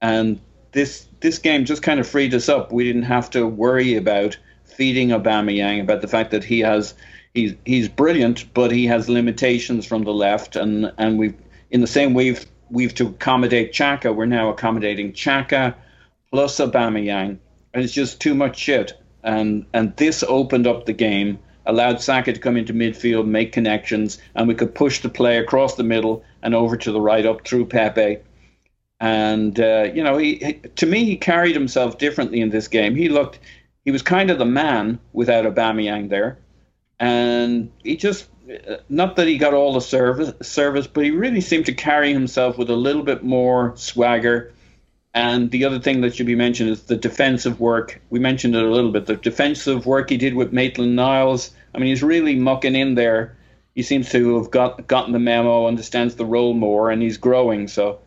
And this this game just kind of freed us up. We didn't have to worry about feeding Aubameyang, about the fact that he has he's he's brilliant, but he has limitations from the left, and and we in the same way we've we've to accommodate Xhaka, we're now accommodating Xhaka plus Aubameyang and it's just too much shit. And and this opened up the game, allowed Saka to come into midfield, make connections, and we could push the play across the middle and over to the right up through Pepe. And uh, you know, he, he to me he carried himself differently in this game. He looked, he was kind of the man without Aubameyang there, and he just not that he got all the service service, but he really seemed to carry himself with a little bit more swagger and the other thing that should be mentioned is the defensive work. We mentioned it a little bit. The defensive work he did with Maitland Niles. I mean, he's really mucking in there. He seems to have got gotten the memo, understands the role more, and he's growing. So,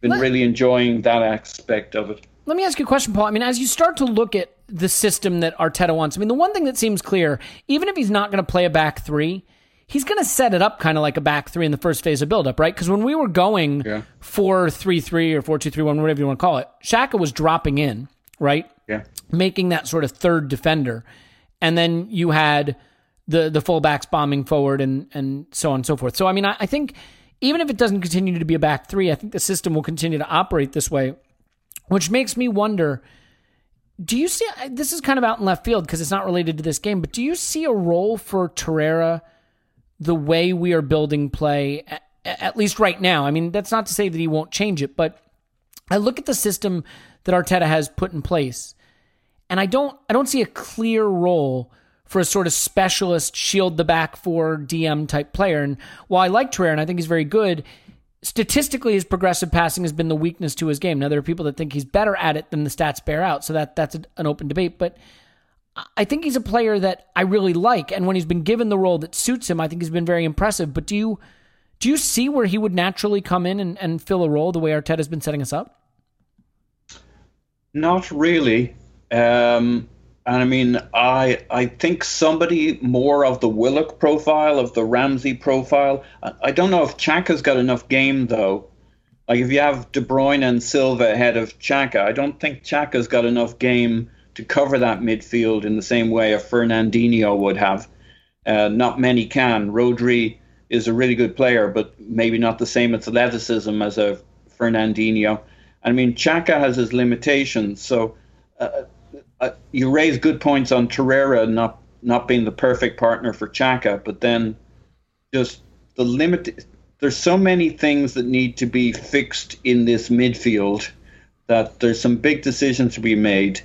been Let, really enjoying that aspect of it. Let me ask you a question, Paul. I mean, as you start to look at the system that Arteta wants, I mean, the one thing that seems clear, even if he's not going to play a back three, he's going to set it up kind of like a back three in the first phase of buildup, right? Because when we were going yeah. four three three or four two three one, whatever you want to call it, Xhaka was dropping in, right? Yeah, making that sort of third defender, and then you had the the fullbacks bombing forward and and so on and so forth. So I mean, I, I think even if it doesn't continue to be a back three, I think the system will continue to operate this way, which makes me wonder. Do you see this is kind of out in left field because it's not related to this game, but do you see a role for Torreira? The way we are building play, at, least right now. I mean, that's not to say that he won't change it, but I look at the system that Arteta has put in place, and I don't I don't see a clear role for a sort of specialist shield the back for DM type player. And while I like Torreira and I think he's very good, statistically his progressive passing has been the weakness to his game. Now there are people that think he's better at it than the stats bear out, so that that's an open debate. But I think he's a player that I really like, and when he's been given the role that suits him, I think he's been very impressive. But do you do you see where he would naturally come in and, and fill a role the way Arteta has been setting us up? Not really. Um, and I mean, I I think somebody more of the Willock profile, of the Ramsey profile. I, I don't know if Xhaka's got enough game though. Like if you have De Bruyne and Silva ahead of Xhaka, I don't think Xhaka's got enough game to cover that midfield in the same way a Fernandinho would have. Uh, not many can. Rodri is a really good player, but maybe not the same athleticism as a Fernandinho. I mean, Xhaka has his limitations. So uh, uh, you raise good points on Torreira not not being the perfect partner for Xhaka, but then just the limit. There's so many things that need to be fixed in this midfield that there's some big decisions to be made.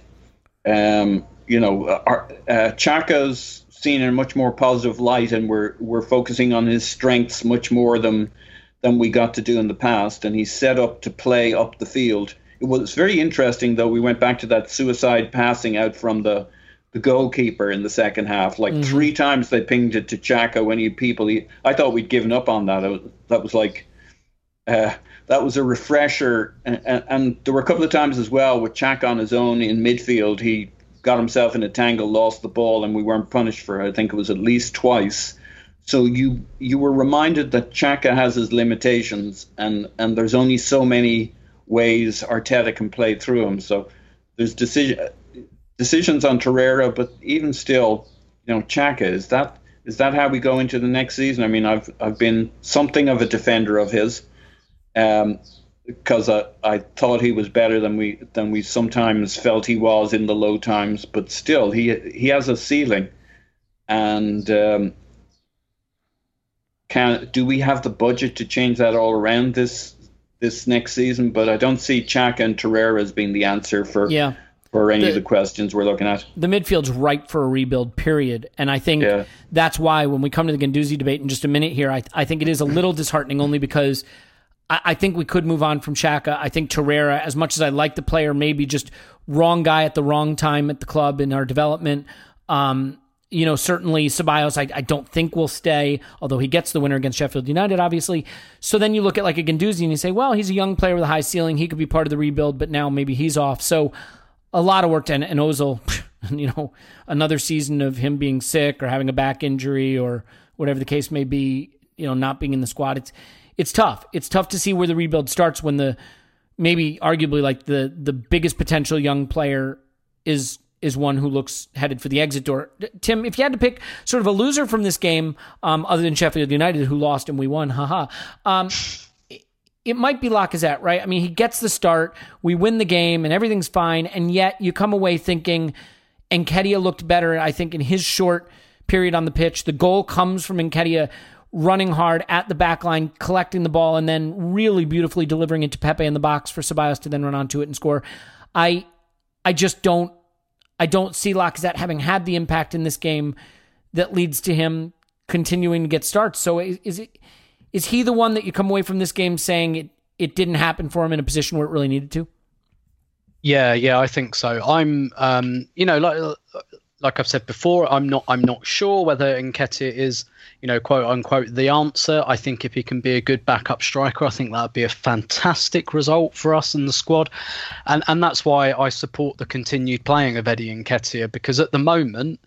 Um, you know, our, uh, Xhaka's seen in a much more positive light, and we're we're focusing on his strengths much more than than we got to do in the past. And he's set up to play up the field. It was very interesting, though. We went back to that suicide passing out from the the goalkeeper in the second half. Like mm-hmm. three times they pinged it to Xhaka when he people. He, I thought we'd given up on that. Was, that was like uh, that was a refresher. And, and, there were a couple of times as well with Xhaka on his own in midfield. He got himself in a tangle, lost the ball, and we weren't punished for it. I think it was at least twice. So you you were reminded that Xhaka has his limitations, and and there's only so many ways Arteta can play through him. So there's decision decisions on Torreira, but even still, you know, Xhaka is that is that how we go into the next season? I mean, I've I've been something of a defender of his, um, because I, I thought he was better than we than we sometimes felt he was in the low times, but still he he has a ceiling, and um, can do we have the budget to change that all around this this next season? But I don't see Xhaka and Torreira as being the answer for yeah for any the, of the questions we're looking at. The midfield's ripe for a rebuild, period. And I think yeah. that's why when we come to the Guendouzi debate in just a minute here, I, I think it is a little disheartening only because I, I, think we could move on from Xhaka. I think Torreira, as much as I like the player, maybe just wrong guy at the wrong time at the club in our development. Um, you know, certainly Ceballos, I, I, don't think will stay, although he gets the winner against Sheffield United, obviously. So then you look at like a Guendouzi and you say, well, he's a young player with a high ceiling. He could be part of the rebuild, but now maybe he's off. So a lot of work to, and, and Ozil, you know, another season of him being sick or having a back injury or whatever the case may be, you know, not being in the squad. It's it's tough. It's tough to see where the rebuild starts when the maybe arguably like the the biggest potential young player is is one who looks headed for the exit door. Tim, if you had to pick sort of a loser from this game, um, other than Sheffield United who lost and we won, haha. Um, it might be Lacazette, right? I mean, he gets the start, we win the game, and everything's fine, and yet you come away thinking Nketiah looked better, I think, in his short period on the pitch. The goal comes from Nketiah running hard at the back line, collecting the ball, and then really beautifully delivering it to Pepe in the box for Ceballos to then run onto it and score. I I just don't I don't see Lacazette having had the impact in this game that leads to him continuing to get starts. So is, it is he the one that you come away from this game saying it, it didn't happen for him in a position where it really needed to? Yeah, yeah, I think so. I'm, um, you know, like like I've said before, I'm not I'm not sure whether Nketiah is, you know, quote unquote the answer. I think if he can be a good backup striker, I think that'd be a fantastic result for us in the squad, and and that's why I support the continued playing of Eddie Nketiah because at the moment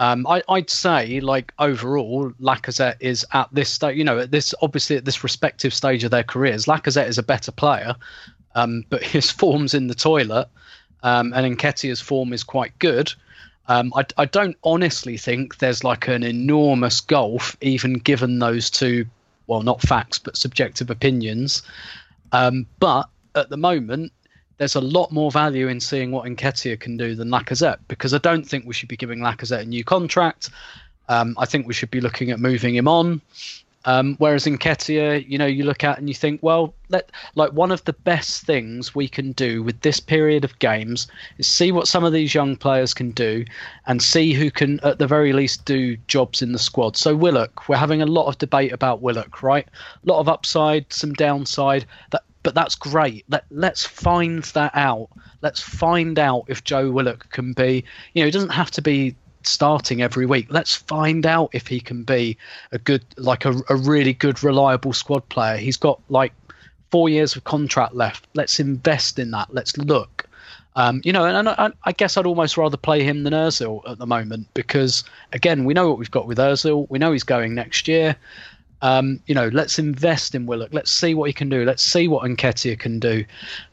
um, I, would say, like overall, Lacazette is at this stage. You know, at this obviously at this respective stage of their careers, Lacazette is a better player, um, but his form's in the toilet, um, and Nketiah's form is quite good. Um, I, I don't honestly think there's like an enormous gulf, even given those two, well, not facts but subjective opinions. Um, but at the moment, there's a lot more value in seeing what Nketiah can do than Lacazette because I don't think we should be giving Lacazette a new contract. Um, I think we should be looking at moving him on. Um, whereas Nketiah, you know, you look at and you think, well, let, like one of the best things we can do with this period of games is see what some of these young players can do and see who can, at the very least, do jobs in the squad. So Willock, we're having a lot of debate about Willock, right? A lot of upside, some downside. That but that's great. Let let's find that out. Let's find out if Joe Willock can be. You know, it doesn't have to be starting every week. Let's find out if he can be a good, like a, a really good, reliable squad player. He's got like four years of contract left. Let's invest in that. Let's look. Um, you know, and, I, I, guess I'd almost rather play him than Özil at the moment because, again, we know what we've got with Özil. We know he's going next year. Um, you know, let's invest in Willock. Let's see what he can do. Let's see what Nketiah can do.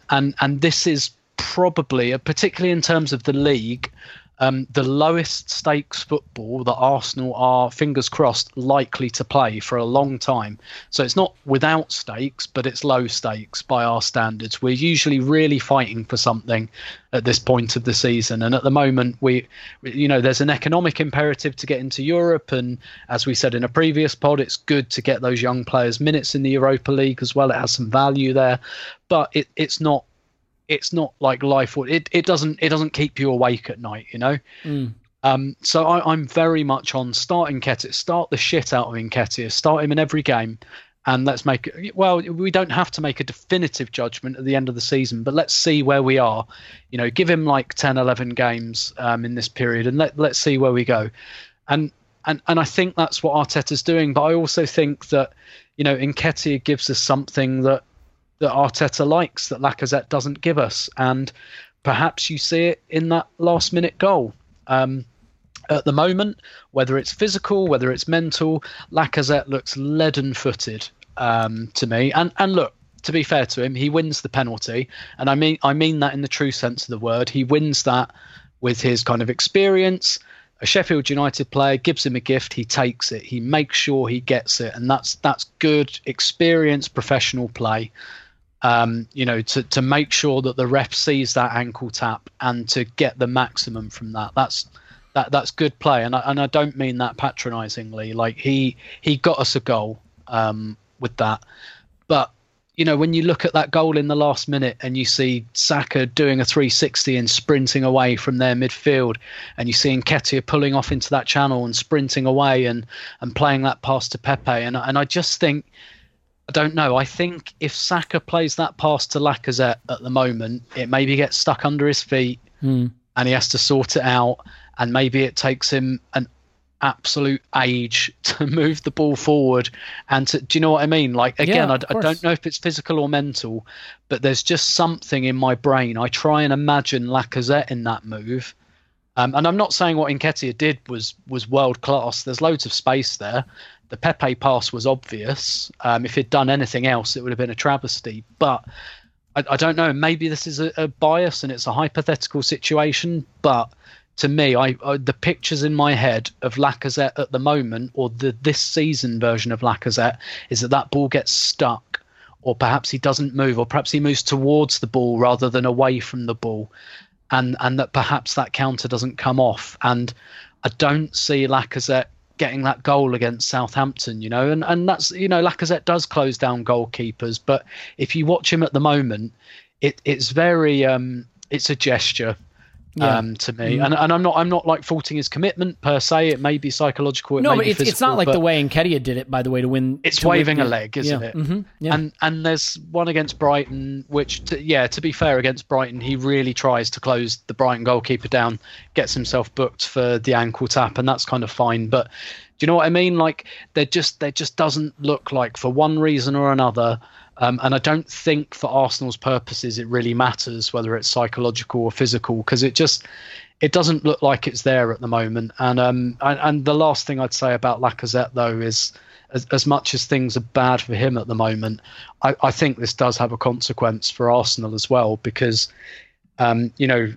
And and this is probably, particularly in terms of the league, um, the lowest stakes football that Arsenal are, fingers crossed, likely to play for a long time. So it's not without stakes, but it's low stakes by our standards. We're usually really fighting for something at this point of the season, and at the moment, we, you know, there's an economic imperative to get into Europe, and as we said in a previous pod, it's good to get those young players minutes in the Europa League as well. It has some value there, but it, it's not it's not like life it, it doesn't it doesn't keep you awake at night you know? Mm. um, so I, am very much on starting Nketiah start the shit out of Nketiah start him in every game and let's make well we don't have to make a definitive judgment at the end of the season but let's see where we are. You know give him like 10 11 games um, in this period and let, let's see where we go. And and and i think that's what arteta's doing but i also think that you know Nketiah gives us something that that arteta likes that lacazette doesn't give us and perhaps you see it in that last minute goal um, at the moment, whether it's physical, whether it's mental, Lacazette looks leaden footed um, to me. And and look, to be fair to him, he wins the penalty, and I mean I mean that in the true sense of the word. He wins that with his kind of experience. A Sheffield United player gives him a gift, he takes it, he makes sure he gets it, and that's that's good experience, professional play. Um, you know, to to make sure that the ref sees that ankle tap and to get the maximum from that. That's that that's good play, and I, and I don't mean that patronisingly. Like he he got us a goal. Um, with that. But you know, when you look at that goal in the last minute and you see Saka doing a 360 and sprinting away from their midfield, and you see Nketiah pulling off into that channel and sprinting away and and playing that pass to Pepe, and and I just think. I don't know. I think if Saka plays that pass to Lacazette at the moment, it maybe gets stuck under his feet Hmm. and he has to sort it out. And maybe it takes him an absolute age to move the ball forward and to, do you know what i mean like again Yeah, I, I don't know if it's physical or mental but there's just something in my brain i try and imagine lacazette in that move um, and i'm not saying what Nketiah did was was world class there's loads of space there the pepe pass was obvious um, if he'd done anything else it would have been a travesty but I, I don't know. Maybe this is a, a bias and it's a hypothetical situation, but to me, I, I the pictures in my head of Lacazette at the moment, or the this season version of Lacazette, is that that ball gets stuck, or perhaps he doesn't move, or perhaps he moves towards the ball rather than away from the ball, and and that perhaps that counter doesn't come off. And I don't see Lacazette getting that goal against Southampton, you know, and and that's you know Lacazette does close down goalkeepers, but if you watch him at the moment, it it's very um it's a gesture Yeah. um to me, and and I'm not I'm not like faulting his commitment per se. It may be psychological. It No, may but it's, it's not like the way Nketiah did it, by the way, to win. It's to waving the- a leg, isn't yeah. it? Mhm, yeah. And and there's one against Brighton, which to, yeah, to be fair, against Brighton, he really tries to close the Brighton goalkeeper down, gets himself booked for the ankle tap, and that's kind of fine. But do you know what I mean? Like there just there just doesn't look like for one reason or another. Um, and I don't think for Arsenal's purposes it really matters whether it's psychological or physical because it just it doesn't look like it's there at the moment. And um and, and the last thing I'd say about Lacazette though is as, as much as things are bad for him at the moment, I, I think this does have a consequence for Arsenal as well because um, you know,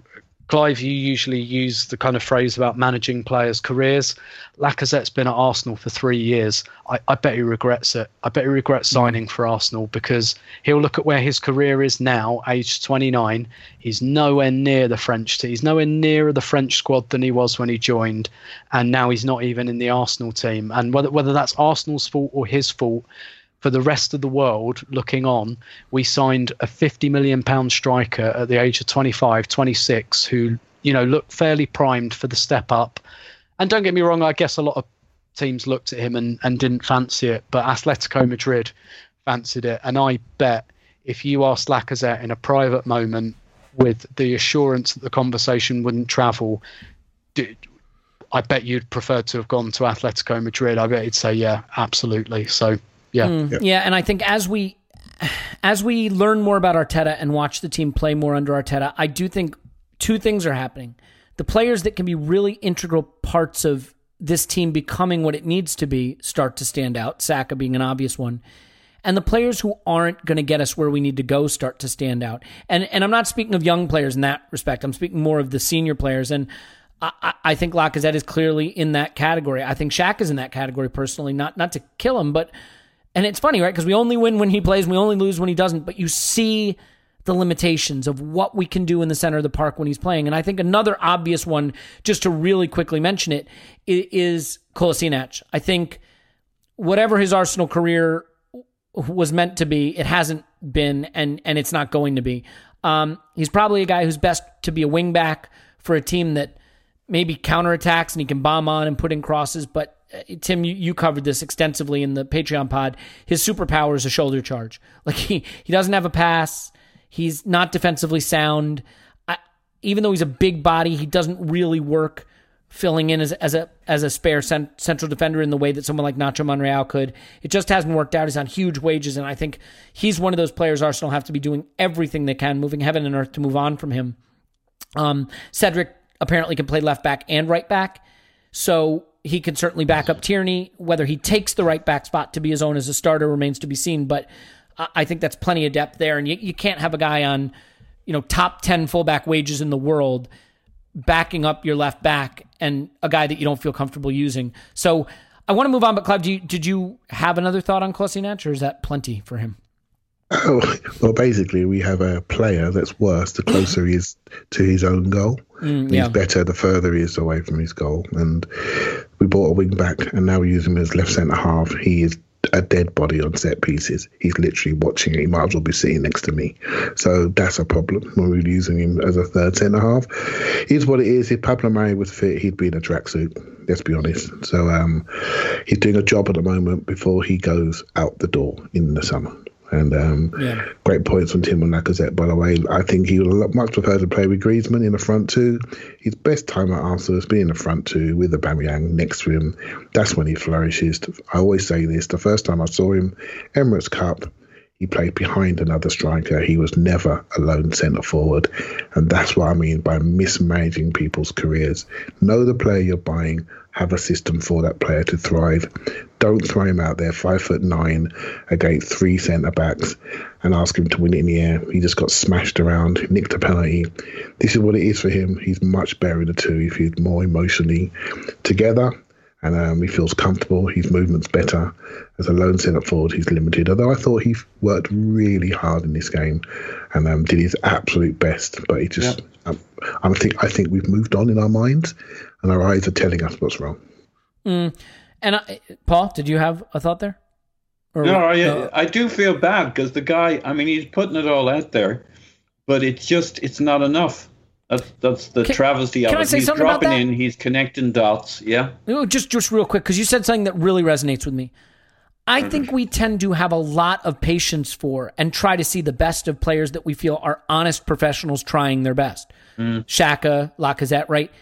Clive, you usually use the kind of phrase about managing players' careers. Lacazette's been at Arsenal for three years. I, I bet he regrets it. I bet he regrets signing for Arsenal because he'll look at where his career is now, age 29. He's nowhere near the French team. He's nowhere nearer the French squad than he was when he joined, and now he's not even in the Arsenal team. And whether whether that's Arsenal's fault or his fault, for the rest of the world looking on, we signed a 50 million pound striker at the age of 25, 26 who, you know, looked fairly primed for the step up. And don't get me wrong, I guess a lot of teams looked at him and, and didn't fancy it, but Atletico Madrid fancied it. And I bet if you asked Lacazette in a private moment with the assurance that the conversation wouldn't travel, I bet you'd prefer to have gone to Atletico Madrid. I bet he'd say, yeah, absolutely. So, yeah. Mm, yeah, and I think as we as we learn more about Arteta and watch the team play more under Arteta, I do think two things are happening. The players that can be really integral parts of this team becoming what it needs to be start to stand out, Saka being an obvious one. And the players who aren't going to get us where we need to go start to stand out. And and I'm not speaking of young players in that respect. I'm speaking more of the senior players. And I, I- I think Lacazette is clearly in that category. I think Xhaka is in that category personally. Not not to kill him, but and it's funny, right? Because we only win when he plays, and we only lose when he doesn't. But you see the limitations of what we can do in the center of the park when he's playing. And I think another obvious one, just to really quickly mention it, is Kolasinac. I think whatever his Arsenal career was meant to be, it hasn't been, and and it's not going to be. Um, he's probably a guy who's best to be a wing back for a team that maybe counterattacks and he can bomb on and put in crosses, but Tim, you, you covered this extensively in the Patreon pod. His superpower is a shoulder charge. Like he he doesn't have a pass. He's not defensively sound. I, even though he's a big body, he doesn't really work filling in as, as a as a spare cent, central defender in the way that someone like Nacho Monreal could. It just hasn't worked out. He's on huge wages, and I think he's one of those players Arsenal have to be doing everything they can, moving heaven and earth to move on from him. Um, Cedric apparently can play left back and right back, so he can certainly back up Tierney. Whether he takes the right back spot to be his own as a starter remains to be seen, but I think that's plenty of depth there, and you, you can't have a guy on you know top 10 fullback wages in the world backing up your left back and a guy that you don't feel comfortable using. So I want to move on, but Clive, you, did you have another thought on Kolasinac, or is that plenty for him? Oh, well, basically, we have a player that's worse the closer he is to his own goal. Mm, yeah. He's better the further he is away from his goal. And we bought a wing back, and now we use him as left centre half. He is a dead body on set pieces. He's literally watching it. He might as well be sitting next to me. So that's a problem when we're using him as a third centre half. Here's what it is. If Pablo Mari was fit, he'd be in a tracksuit. Let's be honest. So um, he's doing a job at the moment before he goes out the door in the summer. And um, yeah. great points from Tim and Lacazette, by the way. I think he would much prefer to play with Griezmann in the front two. His best time at Arsenal has been in the front two with Aubameyang next to him. That's when he flourishes. I always say this. The first time I saw him, Emirates Cup, he played behind another striker. He was never a lone centre forward. And that's what I mean by mismanaging people's careers. Know the player you're buying, have a system for that player to thrive. Don't throw him out there five foot nine against three centre backs and ask him to win it in the air. He just got smashed around, nicked a penalty. This is what it is for him. He's much better in the two if he's more emotionally together and um, he feels comfortable. His movement's better. As a lone centre forward, he's limited. Although I thought he worked really hard in this game and um, did his absolute best, but he just, yep. um, I think, I think we've moved on in our minds, and our eyes are telling us what's wrong. Mm. And I, Paul, did you have a thought there? Or, no, I, no, I do feel bad because the guy. I mean, he's putting it all out there, but it's just it's not enough. That's that's the can, travesty of can it. I say he's something dropping about that? in, he's connecting dots. Yeah. just just real quick, because you said something that really resonates with me. I think we tend to have a lot of patience for and try to see the best of players that we feel are honest professionals trying their best. Mm. Xhaka, Lacazette, right?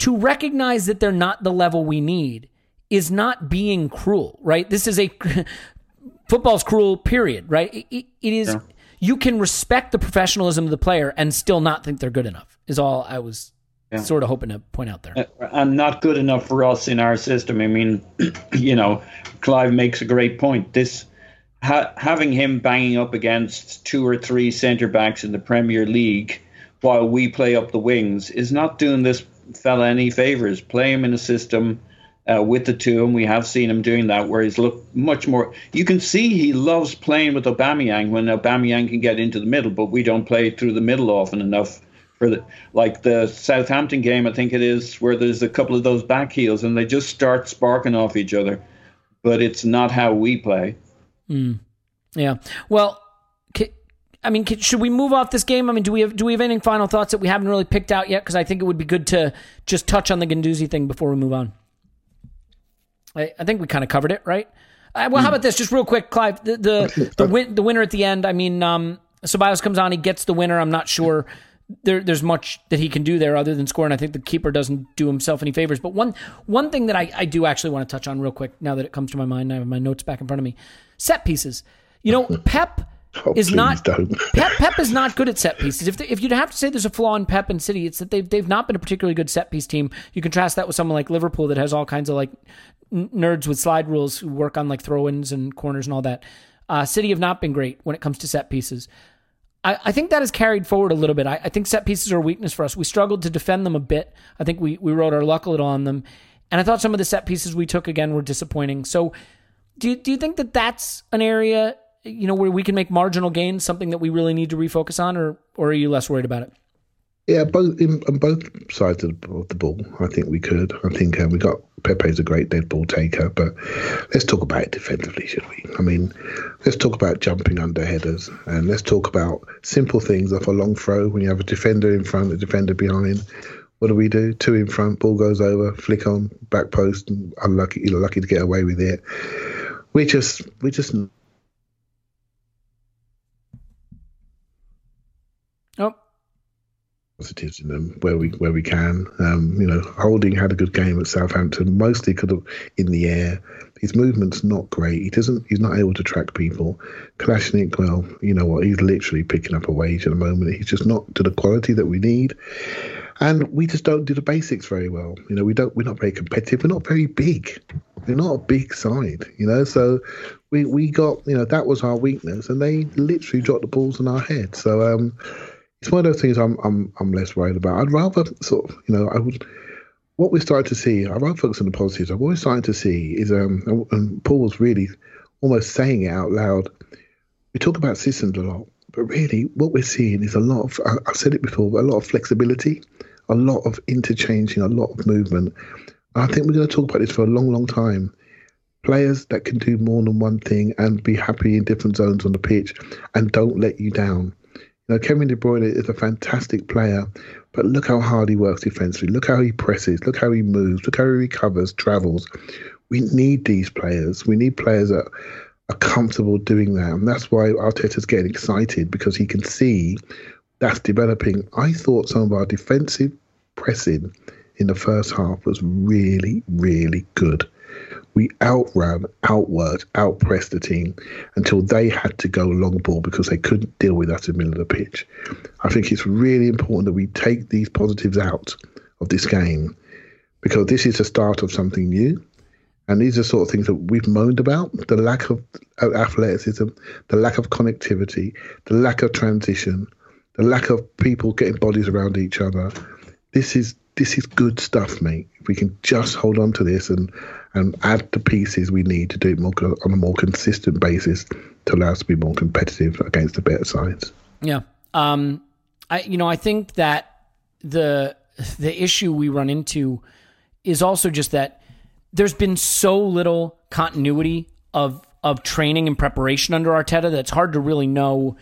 To recognize that they're not the level we need is not being cruel, right? This is a football's cruel, period, right? it, it is. Yeah you can respect the professionalism of the player and still not think they're good enough. Is all I was yeah. sort of hoping to point out there. Uh, and not good enough for us in our system. I mean, you know, Clive makes a great point. This ha- having him banging up against two or three centre backs in the Premier League while we play up the wings is not doing this fella any favors. Play him in a system uh, with the two, and we have seen him doing that, where he's looked much more. You can see he loves playing with Aubameyang when Aubameyang can get into the middle, but we don't play through the middle often enough. For the like the Southampton game, I think it is where there's a couple of those back heels, and they just start sparking off each other. But it's not how we play. Mm. Yeah. Well, I mean, should we move off this game? I mean, do we have do we have any final thoughts that we haven't really picked out yet? Because I think it would be good to just touch on the Guendouzi thing before we move on. I, I think we kind of covered it, right? Uh, well, how hmm. about this? Just real quick, Clive. The the the, win, the winner at the end. I mean, um, Ceballos comes on, he gets the winner. I'm not sure there, there's much that he can do there other than score, and I think the keeper doesn't do himself any favors. But one one thing that I, I do actually want to touch on real quick now that it comes to my mind, I have my notes back in front of me. Set pieces. You know, Pep Oh, is not Pep, Pep is not good at set pieces. If the, if you'd have to say there's a flaw in Pep and City, it's that they've they've not been a particularly good set piece team. You contrast that with someone like Liverpool that has all kinds of like nerds with slide rules who work on like throw-ins and corners and all that. Uh, City have not been great when it comes to set pieces. I, I think that has carried forward a little bit. I, I, think set pieces are a weakness for us. We struggled to defend them a bit. I think we we rode our luck a little on them, and I thought some of the set pieces we took again were disappointing. So, do do you think that that's an area you know, where we can make marginal gains, something that we really need to refocus on, or or are you less worried about it? Yeah, both in, on both sides of the, of the ball, I think we could. I think uh, we got Pepe's a great dead ball taker, but let's talk about it defensively, should we? I mean, let's talk about jumping under headers, and let's talk about simple things off a long throw when you have a defender in front, a defender behind. What do we do? Two in front, ball goes over, flick on, back post, and unlucky, you know, lucky to get away with it. We just, we just. Oh, positives in them where we where we can. Um, you know, Holding had a good game at Southampton, mostly could have in the air. His movement's not great. He doesn't. He's not able to track people. Kolasinac, well, you know what? He's literally picking up a wage at the moment. He's just not to the quality that we need, and we just don't do the basics very well. You know, we don't. We're not very competitive. We're not very big. We're not a big side. You know, so we we got you know that was our weakness, and they literally dropped the balls on our head. So um, it's one of those things I'm I'm I'm less worried about. I'd rather sort of you know I would what we're starting to see. I'd rather focus on the positives. What we're starting to see is um and Paul was really almost saying it out loud. We talk about systems a lot, but really what we're seeing is a lot of I- I've said it before, but a lot of flexibility, a lot of interchanging, a lot of movement. I think we're going to talk about this for a long, long time. Players that can do more than one thing and be happy in different zones on the pitch and don't let you down. Know, Kevin De Bruyne is a fantastic player, but look how hard he works defensively. Look how he presses. Look how he moves. Look how he recovers, travels. We need these players. We need players that are comfortable doing that. And that's why Arteta's getting excited because he can see that's developing. I thought some of our defensive pressing in the first half was really, really good. We outran, outworked, outpressed the team until they had to go long ball because they couldn't deal with us in the middle of the pitch. I think it's really important that we take these positives out of this game because this is the start of something new. And these are sort of things that we've moaned about the lack of athleticism, the lack of connectivity, the lack of transition, the lack of people getting bodies around each other. This is this is good stuff, mate. If we can just hold on to this and and add the pieces we need to do it more on a more consistent basis to allow us to be more competitive against the better sides. Yeah. Um, I you know I think that the the issue we run into is also just that there's been so little continuity of of training and preparation under Arteta that it's hard to really know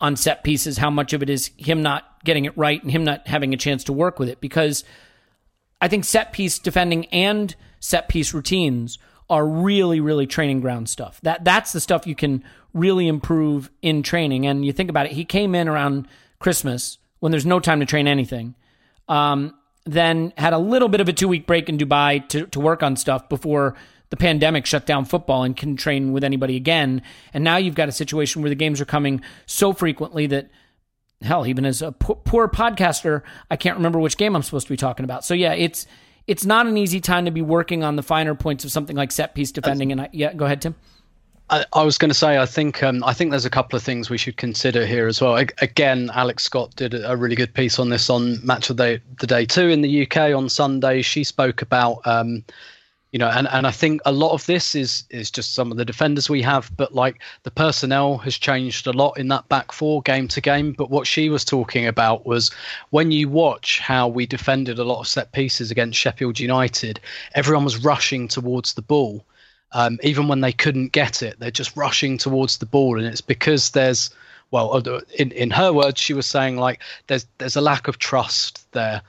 on set pieces how much of it is him not getting it right and him not having a chance to work with it because I think set piece defending and set piece routines are really, really training ground stuff. That that's the stuff you can really improve in training. And you think about it, he came in around Christmas when there's no time to train anything. Um, then had a little bit of a two week break in Dubai to, to work on stuff before the pandemic shut down football and can train with anybody again. And now you've got a situation where the games are coming so frequently that hell, even as a poor, poor podcaster, I can't remember which game I'm supposed to be talking about. So yeah, it's it's not an easy time to be working on the finer points of something like set piece defending. And I, yeah, go ahead, Tim. I, I was going to say, I think um, I think there's a couple of things we should consider here as well. A- again, Alex Scott did a really good piece on this on Match of the, the Day two in the UK on Sunday. She spoke about, um, you know, and, and I think a lot of this is is just some of the defenders we have, but like the personnel has changed a lot in that back four game to game. But what she was talking about was when you watch how we defended a lot of set pieces against Sheffield United, everyone was rushing towards the ball um, even when they couldn't get it, they're just rushing towards the ball, and it's because there's well, in in her words, she was saying like there's there's a lack of trust there.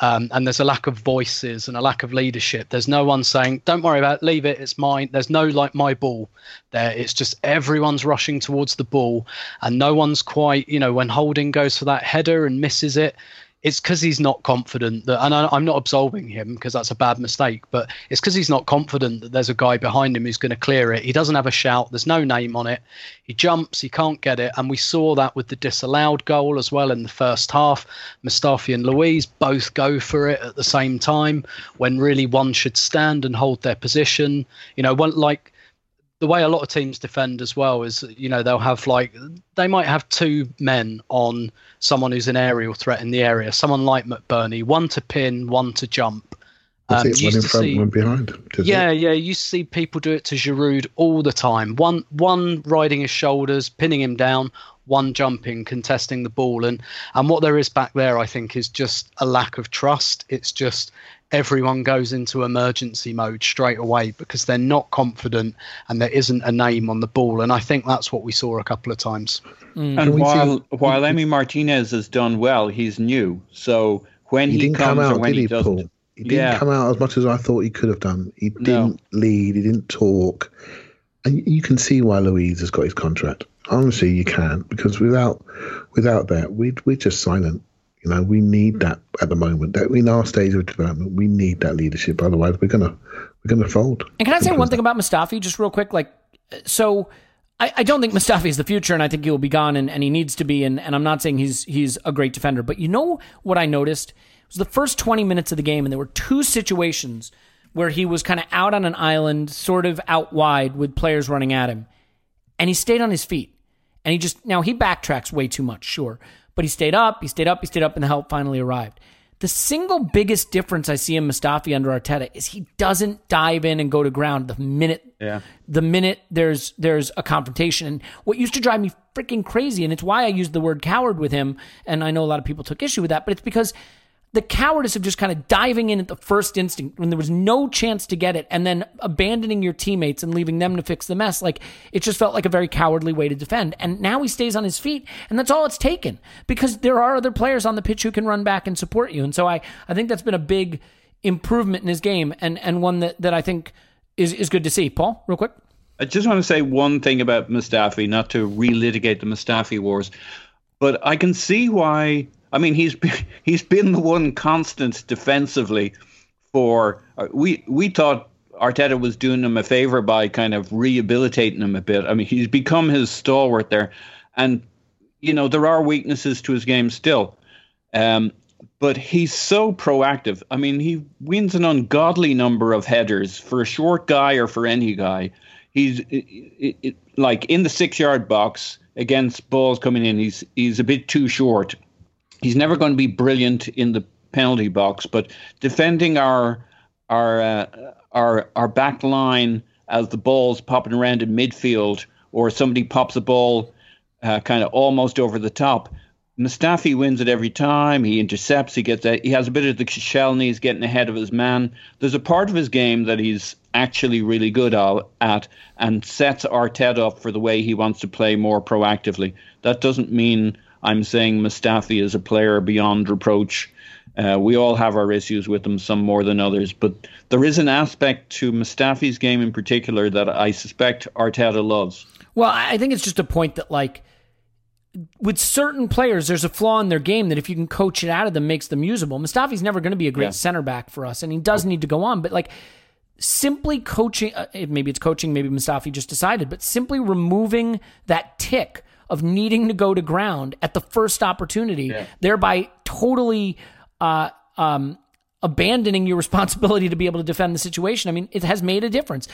Um, and there's a lack of voices and a lack of leadership. There's no one saying, "Don't worry about it, leave it, it's mine." There's no like my ball there. It's just everyone's rushing towards the ball, and no one's quite, you know, when Holding goes for that header and misses it, it's because he's not confident that, and I, I'm not absolving him because that's a bad mistake, but it's because he's not confident that there's a guy behind him who's going to clear it. He doesn't have a shout. There's no name on it. He jumps. He can't get it, and we saw that with the disallowed goal as well in the first half. Mustafi and Luiz both go for it at the same time when really one should stand and hold their position. You know, one like the way a lot of teams defend as well is you know they'll have like they might have two men on someone who's an aerial threat in the area someone like McBurnie one to pin one to jump Um, it, one in front, see- one behind. Yeah, it. yeah. You see people do it to Giroud all the time. One, one riding his shoulders, pinning him down. One jumping, contesting the ball, and and what there is back there, I think, is just a lack of trust. It's just everyone goes into emergency mode straight away because they're not confident and there isn't a name on the ball. And I think that's what we saw a couple of times. Mm. And while while Emi Martinez has done well, he's new. So when he, He didn't comes come or out, when did he, he, doesn't. Paul? He didn't Yeah. come out as much as I thought he could have done. He didn't lead. He didn't talk. And you can see why Luiz has got his contract. Honestly, you can because without without that, we'd we're just silent. You know, we need hmm. that at the moment. That in our stage of development, we need that leadership. Otherwise, we're gonna we're gonna fold. And can I say one thing about Mustafi, just real quick? Like, so I, I don't think Mustafi is the future, and I think he will be gone, and, and he needs to be. And, and I'm not saying he's he's a great defender, but you know what I noticed it was the first 20 minutes of the game, and there were two situations where he was kind of out on an island, sort of out wide, with players running at him, and he stayed on his feet, and he just now he backtracks way too much, sure, but he stayed up, he stayed up, he stayed up, and the help finally arrived. The single biggest difference I see in Mustafi under Arteta is he doesn't dive in and go to ground the minute Yeah. the minute there's there's a confrontation. And what used to drive me freaking crazy, and it's why I used the word coward with him, and I know a lot of people took issue with that, but it's because the cowardice of just kind of diving in at the first instinct when there was no chance to get it and then abandoning your teammates and leaving them to fix the mess like it just felt like a very cowardly way to defend. And now he stays on his feet and that's all it's taken because there are other players on the pitch who can run back and support you. And so i i think that's been a big improvement in his game and and one that that i think is is good to see. Paul real quick. I just want to say one thing about Mustafi, not to relitigate the Mustafi wars, but I can see why. I mean, he's he's been the one constant defensively for. uh, We we thought Arteta was doing him a favor by kind of rehabilitating him a bit. I mean, he's become his stalwart there, and you know there are weaknesses to his game still. Um, but he's so proactive. I mean, he wins an ungodly number of headers for a short guy or for any guy. He's it, it, it, like in the six yard box against balls coming in. He's he's a bit too short. He's never going to be brilliant in the penalty box, but defending our our uh, our our back line as the ball's popping around in midfield, or somebody pops a ball uh, kind of almost over the top. Mustafi wins it every time. He intercepts. He gets a, he has a bit of the Shelny. He's getting ahead of his man. There's a part of his game that he's actually really good at and sets Arteta up for the way he wants to play more proactively. That doesn't mean I'm saying Mustafi is a player beyond reproach. Uh, we all have our issues with him, some more than others. But there is an aspect to Mustafi's game in particular that I suspect Arteta loves. Well, I think it's just a point that like with certain players, there's a flaw in their game that if you can coach it out of them, makes them usable. Mustafi's never going to be a great Yeah. center back for us, and he does need to go on. But like simply coaching, uh, maybe it's coaching, maybe Mustafi just decided, but simply removing that tick of needing to go to ground at the first opportunity, thereby totally uh, um, abandoning your responsibility to be able to defend the situation. I mean, it has made a difference.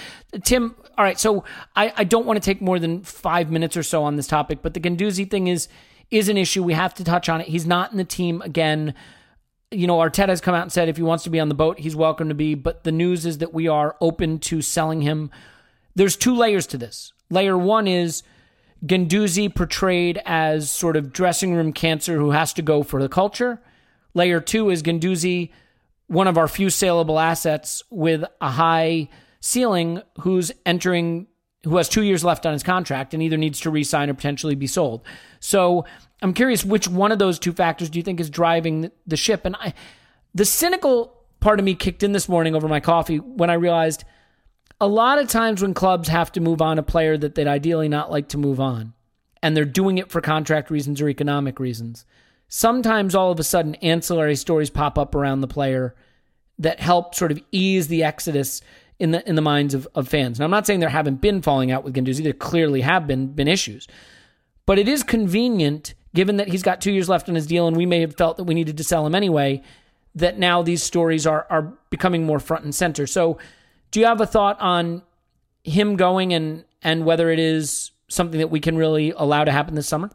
Tim, all right, so I, I don't want to take more than five minutes or so on this topic, but the Guendouzi thing is is an issue. We have to touch on it. He's not in the team again. You know, Arteta has come out and said if he wants to be on the boat, he's welcome to be. But the news is that we are open to selling him. There's two layers to this. Layer one is Guendouzi portrayed as sort of dressing room cancer who has to go for the culture. Layer two is Guendouzi, one of our few saleable assets with a high ceiling, who's entering, who has two years left on his contract and either needs to resign or potentially be sold. So I'm curious which one of those two factors do you think is driving the ship? And I, the cynical part of me kicked in this morning over my coffee when I realized a lot of times when clubs have to move on a player that they'd ideally not like to move on, and they're doing it for contract reasons or economic reasons, sometimes all of a sudden ancillary stories pop up around the player that help sort of ease the exodus in the in the minds of, of fans. And I'm not saying there haven't been falling out with Guendouzi, there clearly have been been issues. But it is convenient, given that he's got two years left on his deal and we may have felt that we needed to sell him anyway, that now these stories are are becoming more front and center. So do you have a thought on him going and and whether it is something that we can really allow to happen this summer?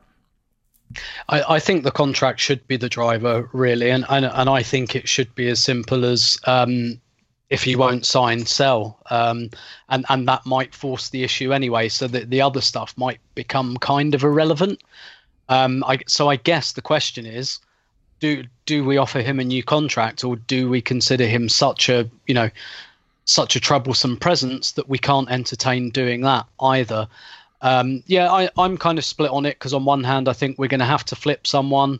I, I think the contract should be the driver, really, and and, and I think it should be as simple as um, if he won't sign, sell, um, and and that might force the issue anyway, so that the other stuff might become kind of irrelevant. Um, I, so I guess the question is, do do we offer him a new contract, or do we consider him such a you know such a troublesome presence that we can't entertain doing that either? Um, yeah, I, I'm kind of split on it because on one hand, I think we're going to have to flip someone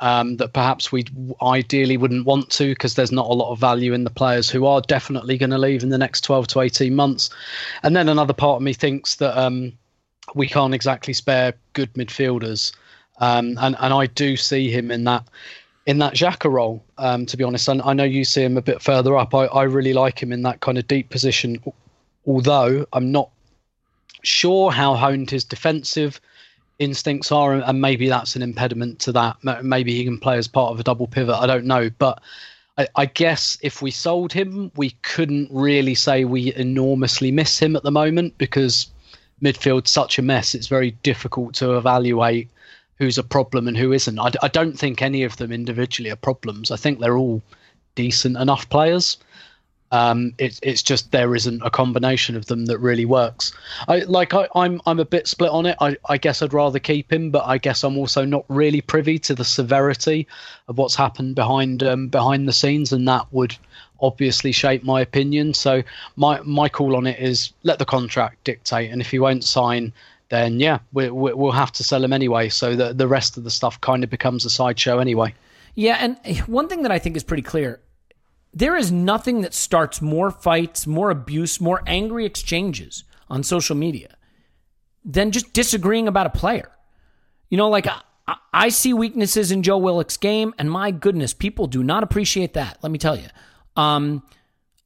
um, that perhaps we ideally wouldn't want to because there's not a lot of value in the players who are definitely going to leave in the next 12 to 18 months. And then another part of me thinks that um, we can't exactly spare good midfielders. Um, and, and I do see him in that in that Xhaka role, um, to be honest. And I know you see him a bit further up. I, I really like him in that kind of deep position, although I'm not sure how honed his defensive instincts are, and maybe that's an impediment to that. Maybe he can play as part of a double pivot. I don't know, but I, I, guess if we sold him, we couldn't really say we enormously miss him at the moment because midfield's such a mess. It's very difficult to evaluate who's a problem and who isn't. I, I don't think any of them individually are problems. I think they're all decent enough players. Um, it, it's just there isn't a combination of them that really works. I like I, am I'm, I'm a bit split on it. I, I guess I'd rather keep him, but I guess I'm also not really privy to the severity of what's happened behind um, behind the scenes, and that would obviously shape my opinion. So my my call on it is let the contract dictate, and if he won't sign, then yeah, we, we, we'll have to sell them anyway. So the the rest of the stuff kind of becomes a sideshow anyway. Yeah, and one thing that I think is pretty clear there is nothing that starts more fights, more abuse, more angry exchanges on social media than just disagreeing about a player. You know, like I, I see weaknesses in Joe Willock's game, and my goodness, people do not appreciate that. Let me tell you. Um,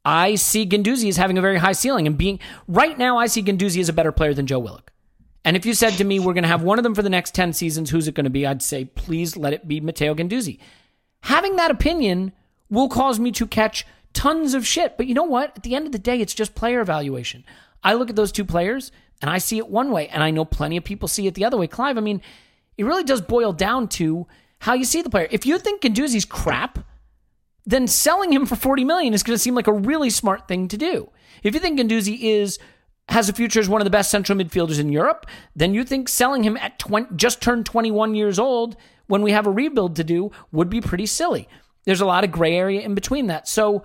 I see Guendouzi as having a very high ceiling and being right now. I see Guendouzi as a better player than Joe Willock. And if you said to me, we're going to have one of them for the next 10 seasons, who's it going to be? I'd say, please let it be Matteo Guendouzi. Having that opinion will cause me to catch tons of shit. But you know what? At the end of the day, it's just player evaluation. I look at those two players and I see it one way, and I know plenty of people see it the other way. Clive, I mean, it really does boil down to how you see the player. If you think Guendouzi's crap, then selling him for 40 million is going to seem like a really smart thing to do. If you think Guendouzi is has a future as one of the best central midfielders in Europe, then you think selling him at 20, just turned 21 years old when we have a rebuild to do would be pretty silly. There's a lot of gray area in between that. So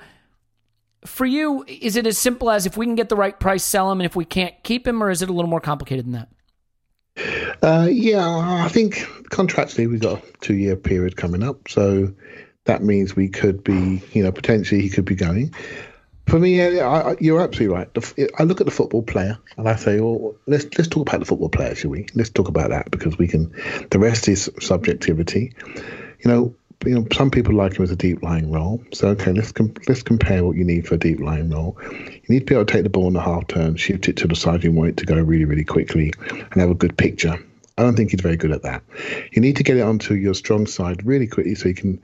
for you, is it as simple as if we can get the right price, sell him, and if we can't keep him, or is it a little more complicated than that? Uh, yeah, I think contractually we've got a two year period coming up. So that means we could be, you know, potentially he could be going. For me, I, I, you're absolutely right. The, I look at the football player and I say, well, let's let's talk about the football player, shall we? Let's talk about that because we can. The rest is subjectivity. You know, you know, some people like him as a deep lying role. So okay, let's com- let's compare what you need for a deep lying role. You need to be able to take the ball in the half turn, shift it to the side you want it to go really, really quickly, and have a good picture. I don't think he's very good at that. You need to get it onto your strong side really quickly, so you can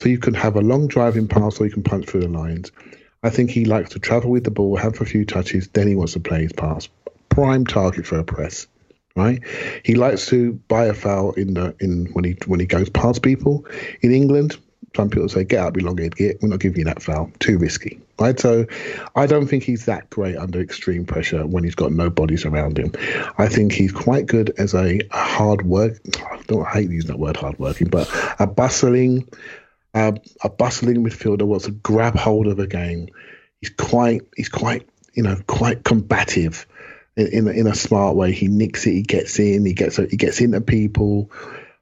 so you can have a long driving pass, or you can punch through the lines. I think he likes to travel with the ball, have a few touches, then he wants to play his pass. Prime target for a press right? He likes to buy a foul in the in when he when he goes past people. In England, some people say, "Get out, be long head, get." We're not giving you that foul. Too risky, right? So, I don't think he's that great under extreme pressure when he's got no bodies around him. I think he's quite good as a, hard work. I don't hate using that word, hard working, but a bustling, a bustling midfielder wants to grab hold of a game. He's quite, he's quite, you know, quite combative in in a, in a smart way. He nicks it. He gets in. He gets he gets into people.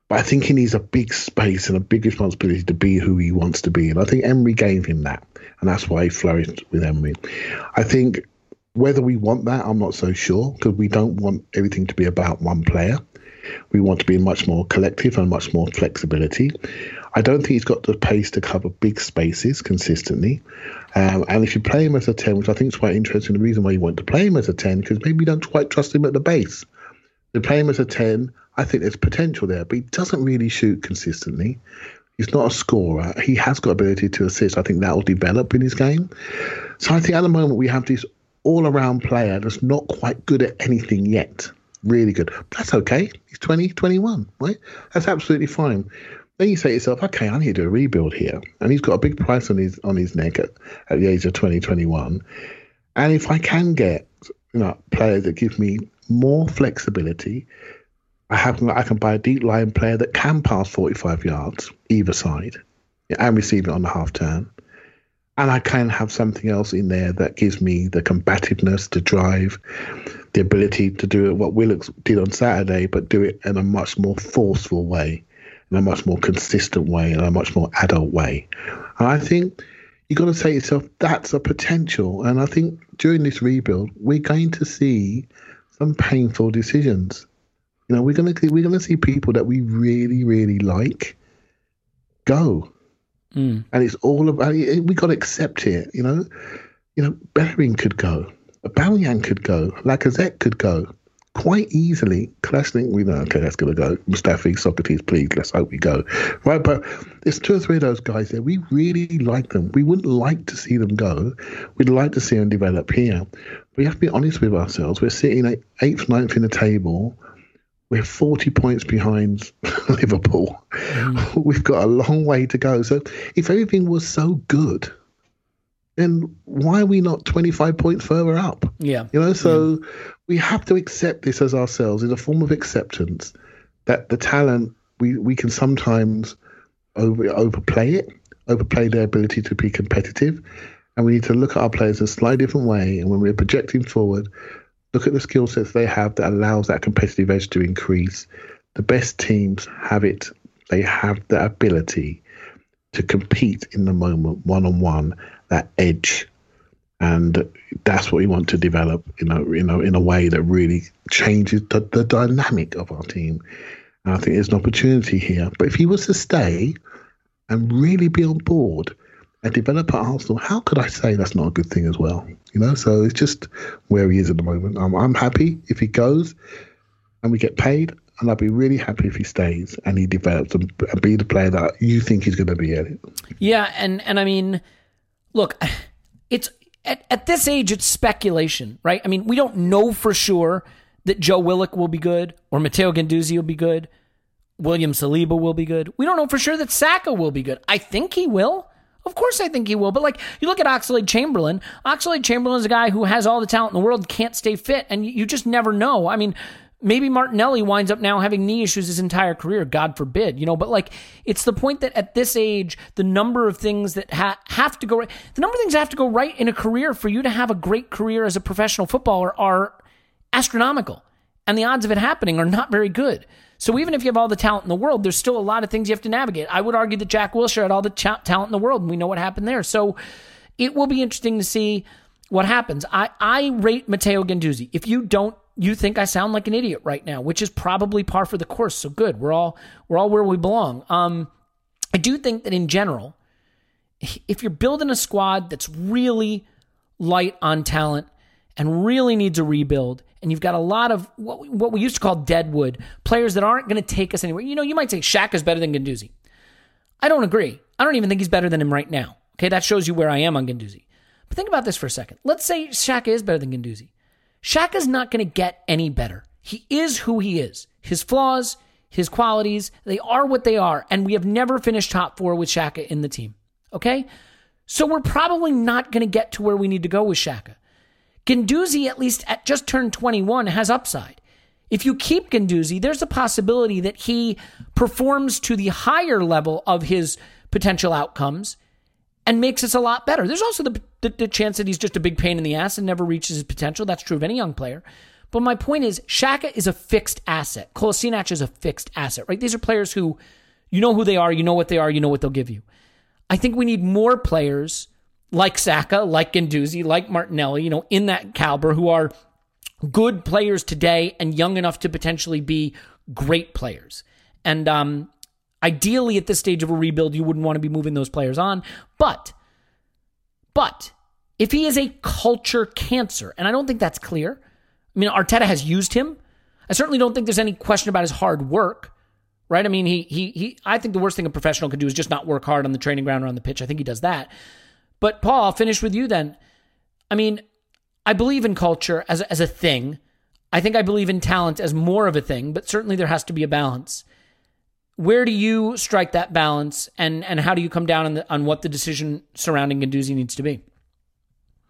But I think he needs a big space and a big responsibility to be who he wants to be. And I think Emery gave him that, and that's why he flourished with Emery. I think whether we want that, I'm not so sure because we don't want everything to be about one player. We want to be much more collective and much more flexibility. I don't think he's got the pace to cover big spaces consistently. Um, and if you play him as a 10, which I think is quite interesting, the reason why you want to play him as a 10, because maybe you don't quite trust him at the base. You play him as a 10, I think there's potential there, but he doesn't really shoot consistently. He's not a scorer. He has got ability to assist. I think that will develop in his game. So I think at the moment we have this all around player that's not quite good at anything yet. Really good. But that's okay. He's 20, 21, right? That's absolutely fine. Then you say to yourself, okay, I need to do a rebuild here. And he's got a big price on his on his neck at, at the age of 2021. and if I can get you know players that give me more flexibility, I have I can buy a deep line player that can pass 45 yards either side and receive it on the half turn. And I can have something else in there that gives me the combativeness, to drive, the ability to do what Willock did on Saturday, but do it in a much more forceful way in a much more consistent way, in a much more adult way. And I think you've got to say to yourself, that's a potential. And I think during this rebuild, we're going to see some painful decisions. You know, we're gonna we're gonna see people that we really really like go, Mm. and it's all about. We got to accept it. You know, you know, Bellerin could go, Aubameyang could go, Lacazette could go quite easily. Kolasinac, we know, okay, that's gonna go. Mustafi, Sokratis, please, let's hope we go. Right, but there's two or three of those guys there. We really like them. We wouldn't like to see them go. We'd like to see them develop here. We have to be honest with ourselves. We're sitting at eighth, ninth in the table. We're 40 points behind Liverpool. Mm. We've got a long way to go. So if everything was so good, then why are we not 25 points further up? Yeah. You know, so we have to accept this as ourselves in a form of acceptance that the talent we, we can sometimes over overplay it, overplay their ability to be competitive. And we need to look at our players in a slightly different way. And when we're projecting forward, look at the skill sets they have that allows that competitive edge to increase. The best teams have it. They have the ability to compete in the moment, one on one, that edge. And that's what we want to develop you know you know in a way that really changes the, the dynamic of our team. And i think there's an opportunity here. But if he was to stay and really be on board and develop at arsenal how could i say that's not a good thing as well? You know so it's just where he is at the moment. I'm, I'm happy if he goes and we get paid and I'd be really happy if he stays and he develops and, be the player that you think he's going to be at it. Yeah, and and I mean, look, it's at, at this age it's speculation, right? I mean, we don't know for sure that Joe Willock will be good or Matteo Guendouzi will be good, William Saliba will be good. We don't know for sure that Saka will be good. I think he will. Of course, I think he will. But like, you look at Oxlade Chamberlain. Oxlade Chamberlain is a guy who has all the talent in the world, can't stay fit, and you, you just never know. I mean, maybe Martinelli winds up now having knee issues his entire career. God forbid, you know. But like, it's the point that at this age, the number of things that ha- have to go right, the number of things that have to go right in a career for you to have a great career as a professional footballer are astronomical, and the odds of it happening are not very good. So even if you have all the talent in the world, there's still a lot of things you have to navigate. I would argue that Jack Wilshere had all the cha- talent in the world, and we know what happened there. So it will be interesting to see what happens. I, I rate Matteo Guendouzi. If you don't, you think I sound like an idiot right now, which is probably par for the course. So good. We're all we're all where we belong. Um, I do think that in general, if you're building a squad that's really light on talent and really needs a rebuild, and you've got a lot of what we, what we used to call deadwood players that aren't going to take us anywhere. You know, you might say Shaq is better than Ganduzzi. I don't agree. I don't even think he's better than him right now. Okay, that shows you where I am on Ganduzzi. But think about this for a second. Let's say Shaq is better than Ganduzzi. Shaq is not going to get any better. He is who he is. His flaws, his qualities, they are what they are. And we have never finished top four with Xhaka in the team. Okay? So we're probably not going to get to where we need to go with Xhaka. Guendouzi, at least at just turned 21, has upside. If you keep Guendouzi, there's a possibility that he performs to the higher level of his potential outcomes and makes us a lot better. There's also the, the, the, chance that he's just a big pain in the ass and never reaches his potential. That's true of any young player. But my point is, Xhaka is a fixed asset. Kolasinac is a fixed asset, right? These are players who, you know who they are, you know what they are, you know what they'll give you. I think we need more players like Saka, like Guendouzi, like Martinelli, you know, in that caliber who are good players today and young enough to potentially be great players. And um, ideally, at this stage of a rebuild, you wouldn't want to be moving those players on. But, but if he is a culture cancer, and I don't think that's clear. I mean, Arteta has used him. I certainly don't think there's any question about his hard work, right? I mean, he he he. I think the worst thing a professional can do is just not work hard on the training ground or on the pitch. I think he does that. But Paul, I'll finish with you then. I mean, I believe in culture as as a thing. I think I believe in talent as more of a thing, but certainly there has to be a balance. Where do you strike that balance, and and how do you come down on the, on what the decision surrounding Guendouzi needs to be?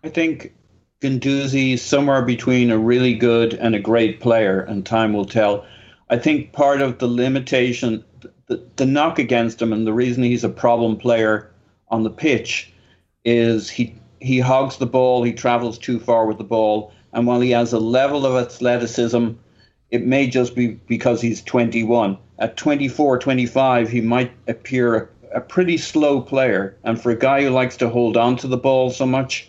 I think Guendouzi is somewhere between a really good and a great player, and time will tell. I think part of the limitation, the, the knock against him, and the reason he's a problem player on the pitch is he he hogs the ball, he travels too far with the ball, and while he has a level of athleticism, it may just be because he's 21. At 24, 25, he might appear a, a pretty slow player. And for a guy who likes to hold on to the ball so much,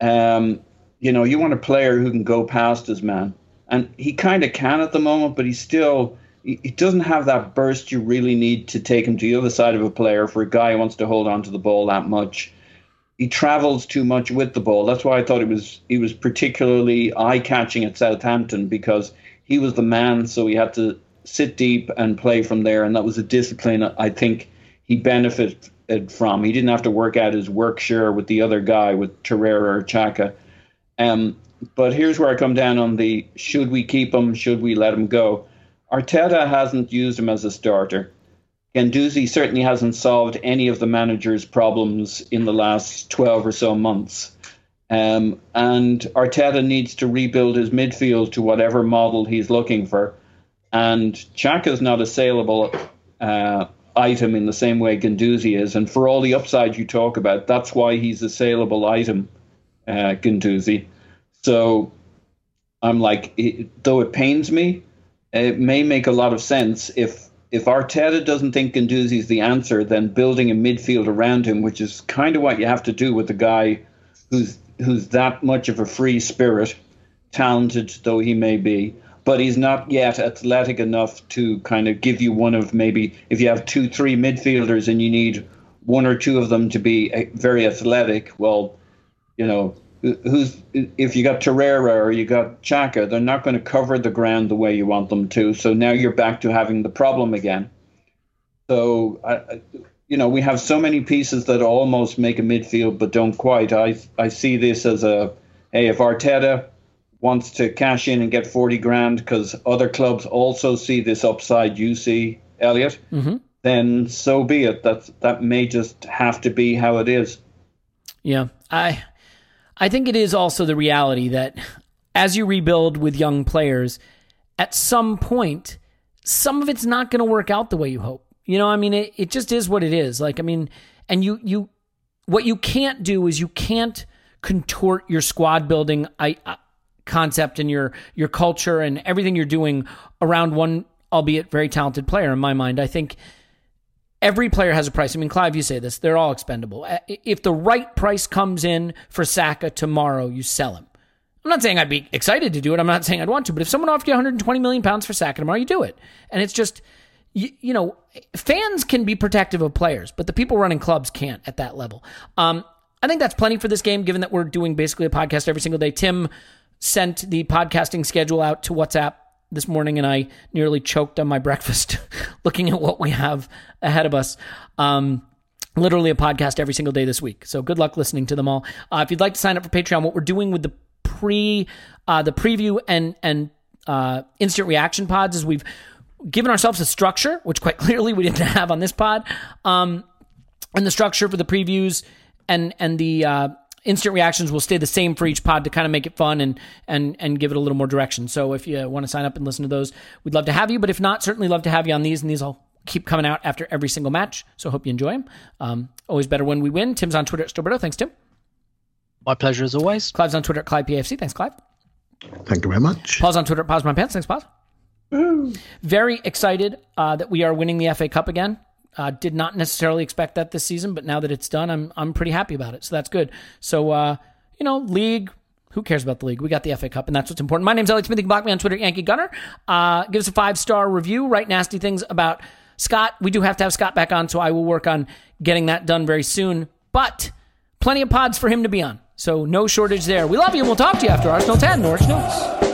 um, you know, you want a player who can go past his man. And he kind of can at the moment, but he's still, he, he doesn't have that burst you really need to take him to the other side of a player for a guy who wants to hold on to the ball that much. He travels too much with the ball. That's why I thought he was he was particularly eye catching at Southampton because he was the man, so he had to sit deep and play from there, and that was a discipline I think he benefited from. He didn't have to work out his work share with the other guy, with Torreira or Xhaka. Um, but here's where I come down on the should we keep him, should we let him go? Arteta hasn't used him as a starter. Guendouzi certainly hasn't solved any of the manager's problems in the last 12 or so months. Um, and Arteta needs to rebuild his midfield to whatever model he's looking for. And Xhaka is not a saleable uh, item in the same way Guendouzi is. And for all the upside you talk about, that's why he's a saleable item, uh, Guendouzi. So I'm like, it, though it pains me, it may make a lot of sense if if Arteta doesn't think Guendouzi is the answer, then building a midfield around him, which is kind of what you have to do with a guy who's who's that much of a free spirit, talented though he may be, but he's not yet athletic enough to kind of give you one of maybe if you have two, three midfielders and you need one or two of them to be uh, very athletic. Well, you know, who's if you got Torreira or you got Xhaka, they're not going to cover the ground the way you want them to. So now you're back to having the problem again. So I, you know, we have so many pieces that almost make a midfield but don't quite. I I see this as a hey, if Arteta wants to cash in and get 40 grand because other clubs also see this upside you see, Elliot, mm-hmm. then so be it. That that may just have to be how it is. Yeah. I I think it is also the reality that as you rebuild with young players, at some point, some of it's not going to work out the way you hope. You know, I mean, it, it just is what it is. Like, I mean, and you, you, what you can't do is you can't contort your squad building I, uh, concept and your, your culture and everything you're doing around one, albeit very talented player in my mind. I think every player has a price. I mean, Clive, you say this, they're all expendable. Uh, if the right price comes in for Saka tomorrow, you sell him. I'm not saying I'd be excited to do it. I'm not saying I'd want to, but if someone offered you 120 million pounds for Saka tomorrow, you do it. And it's just, you, you, know, fans can be protective of players, but the people running clubs can't at that level. Um, I think that's plenty for this game, given that we're doing basically a podcast every single day. Tim sent the podcasting schedule out to WhatsApp this morning and I nearly choked on my breakfast looking at what we have ahead of us. Um, literally a podcast every single day this week. So good luck listening to them all. Uh, if you'd like to sign up for Patreon, what we're doing with the pre, uh, the preview and and uh, instant reaction pods is we've given ourselves a structure, which quite clearly we didn't have on this pod. Um, and the structure for the previews and and the uh, instant reactions will stay the same for each pod to kind of make it fun and and and give it a little more direction. So if you want to sign up and listen to those, we'd love to have you. But if not, certainly love to have you on these, and these will keep coming out after every single match. So hope you enjoy them. Um, always better when we win. Tim's on Twitter at Stillberto. Thanks, Tim. My pleasure as always. Clive's on Twitter at Clive PFC. Thanks, Clive. Thank you very much. Pause on Twitter at Pause My Pants. Thanks, Pause. Very excited uh, that we are winning the FA Cup again. Uh, did not necessarily expect that this season, but now that it's done, I'm I'm pretty happy about it. So that's good. So uh, you know, league. Who cares about the league? We got the FA Cup, and that's what's important. My name's Elliot Smith. You can block me on Twitter, Yankee Gunner. Uh, give us a five star review. Write nasty things about Scott. We do have to have Scott back on, so I will work on getting that done very soon. But plenty of pods for him to be on, so no shortage there. We love you, and we'll talk to you after Arsenal 10 Norwich News.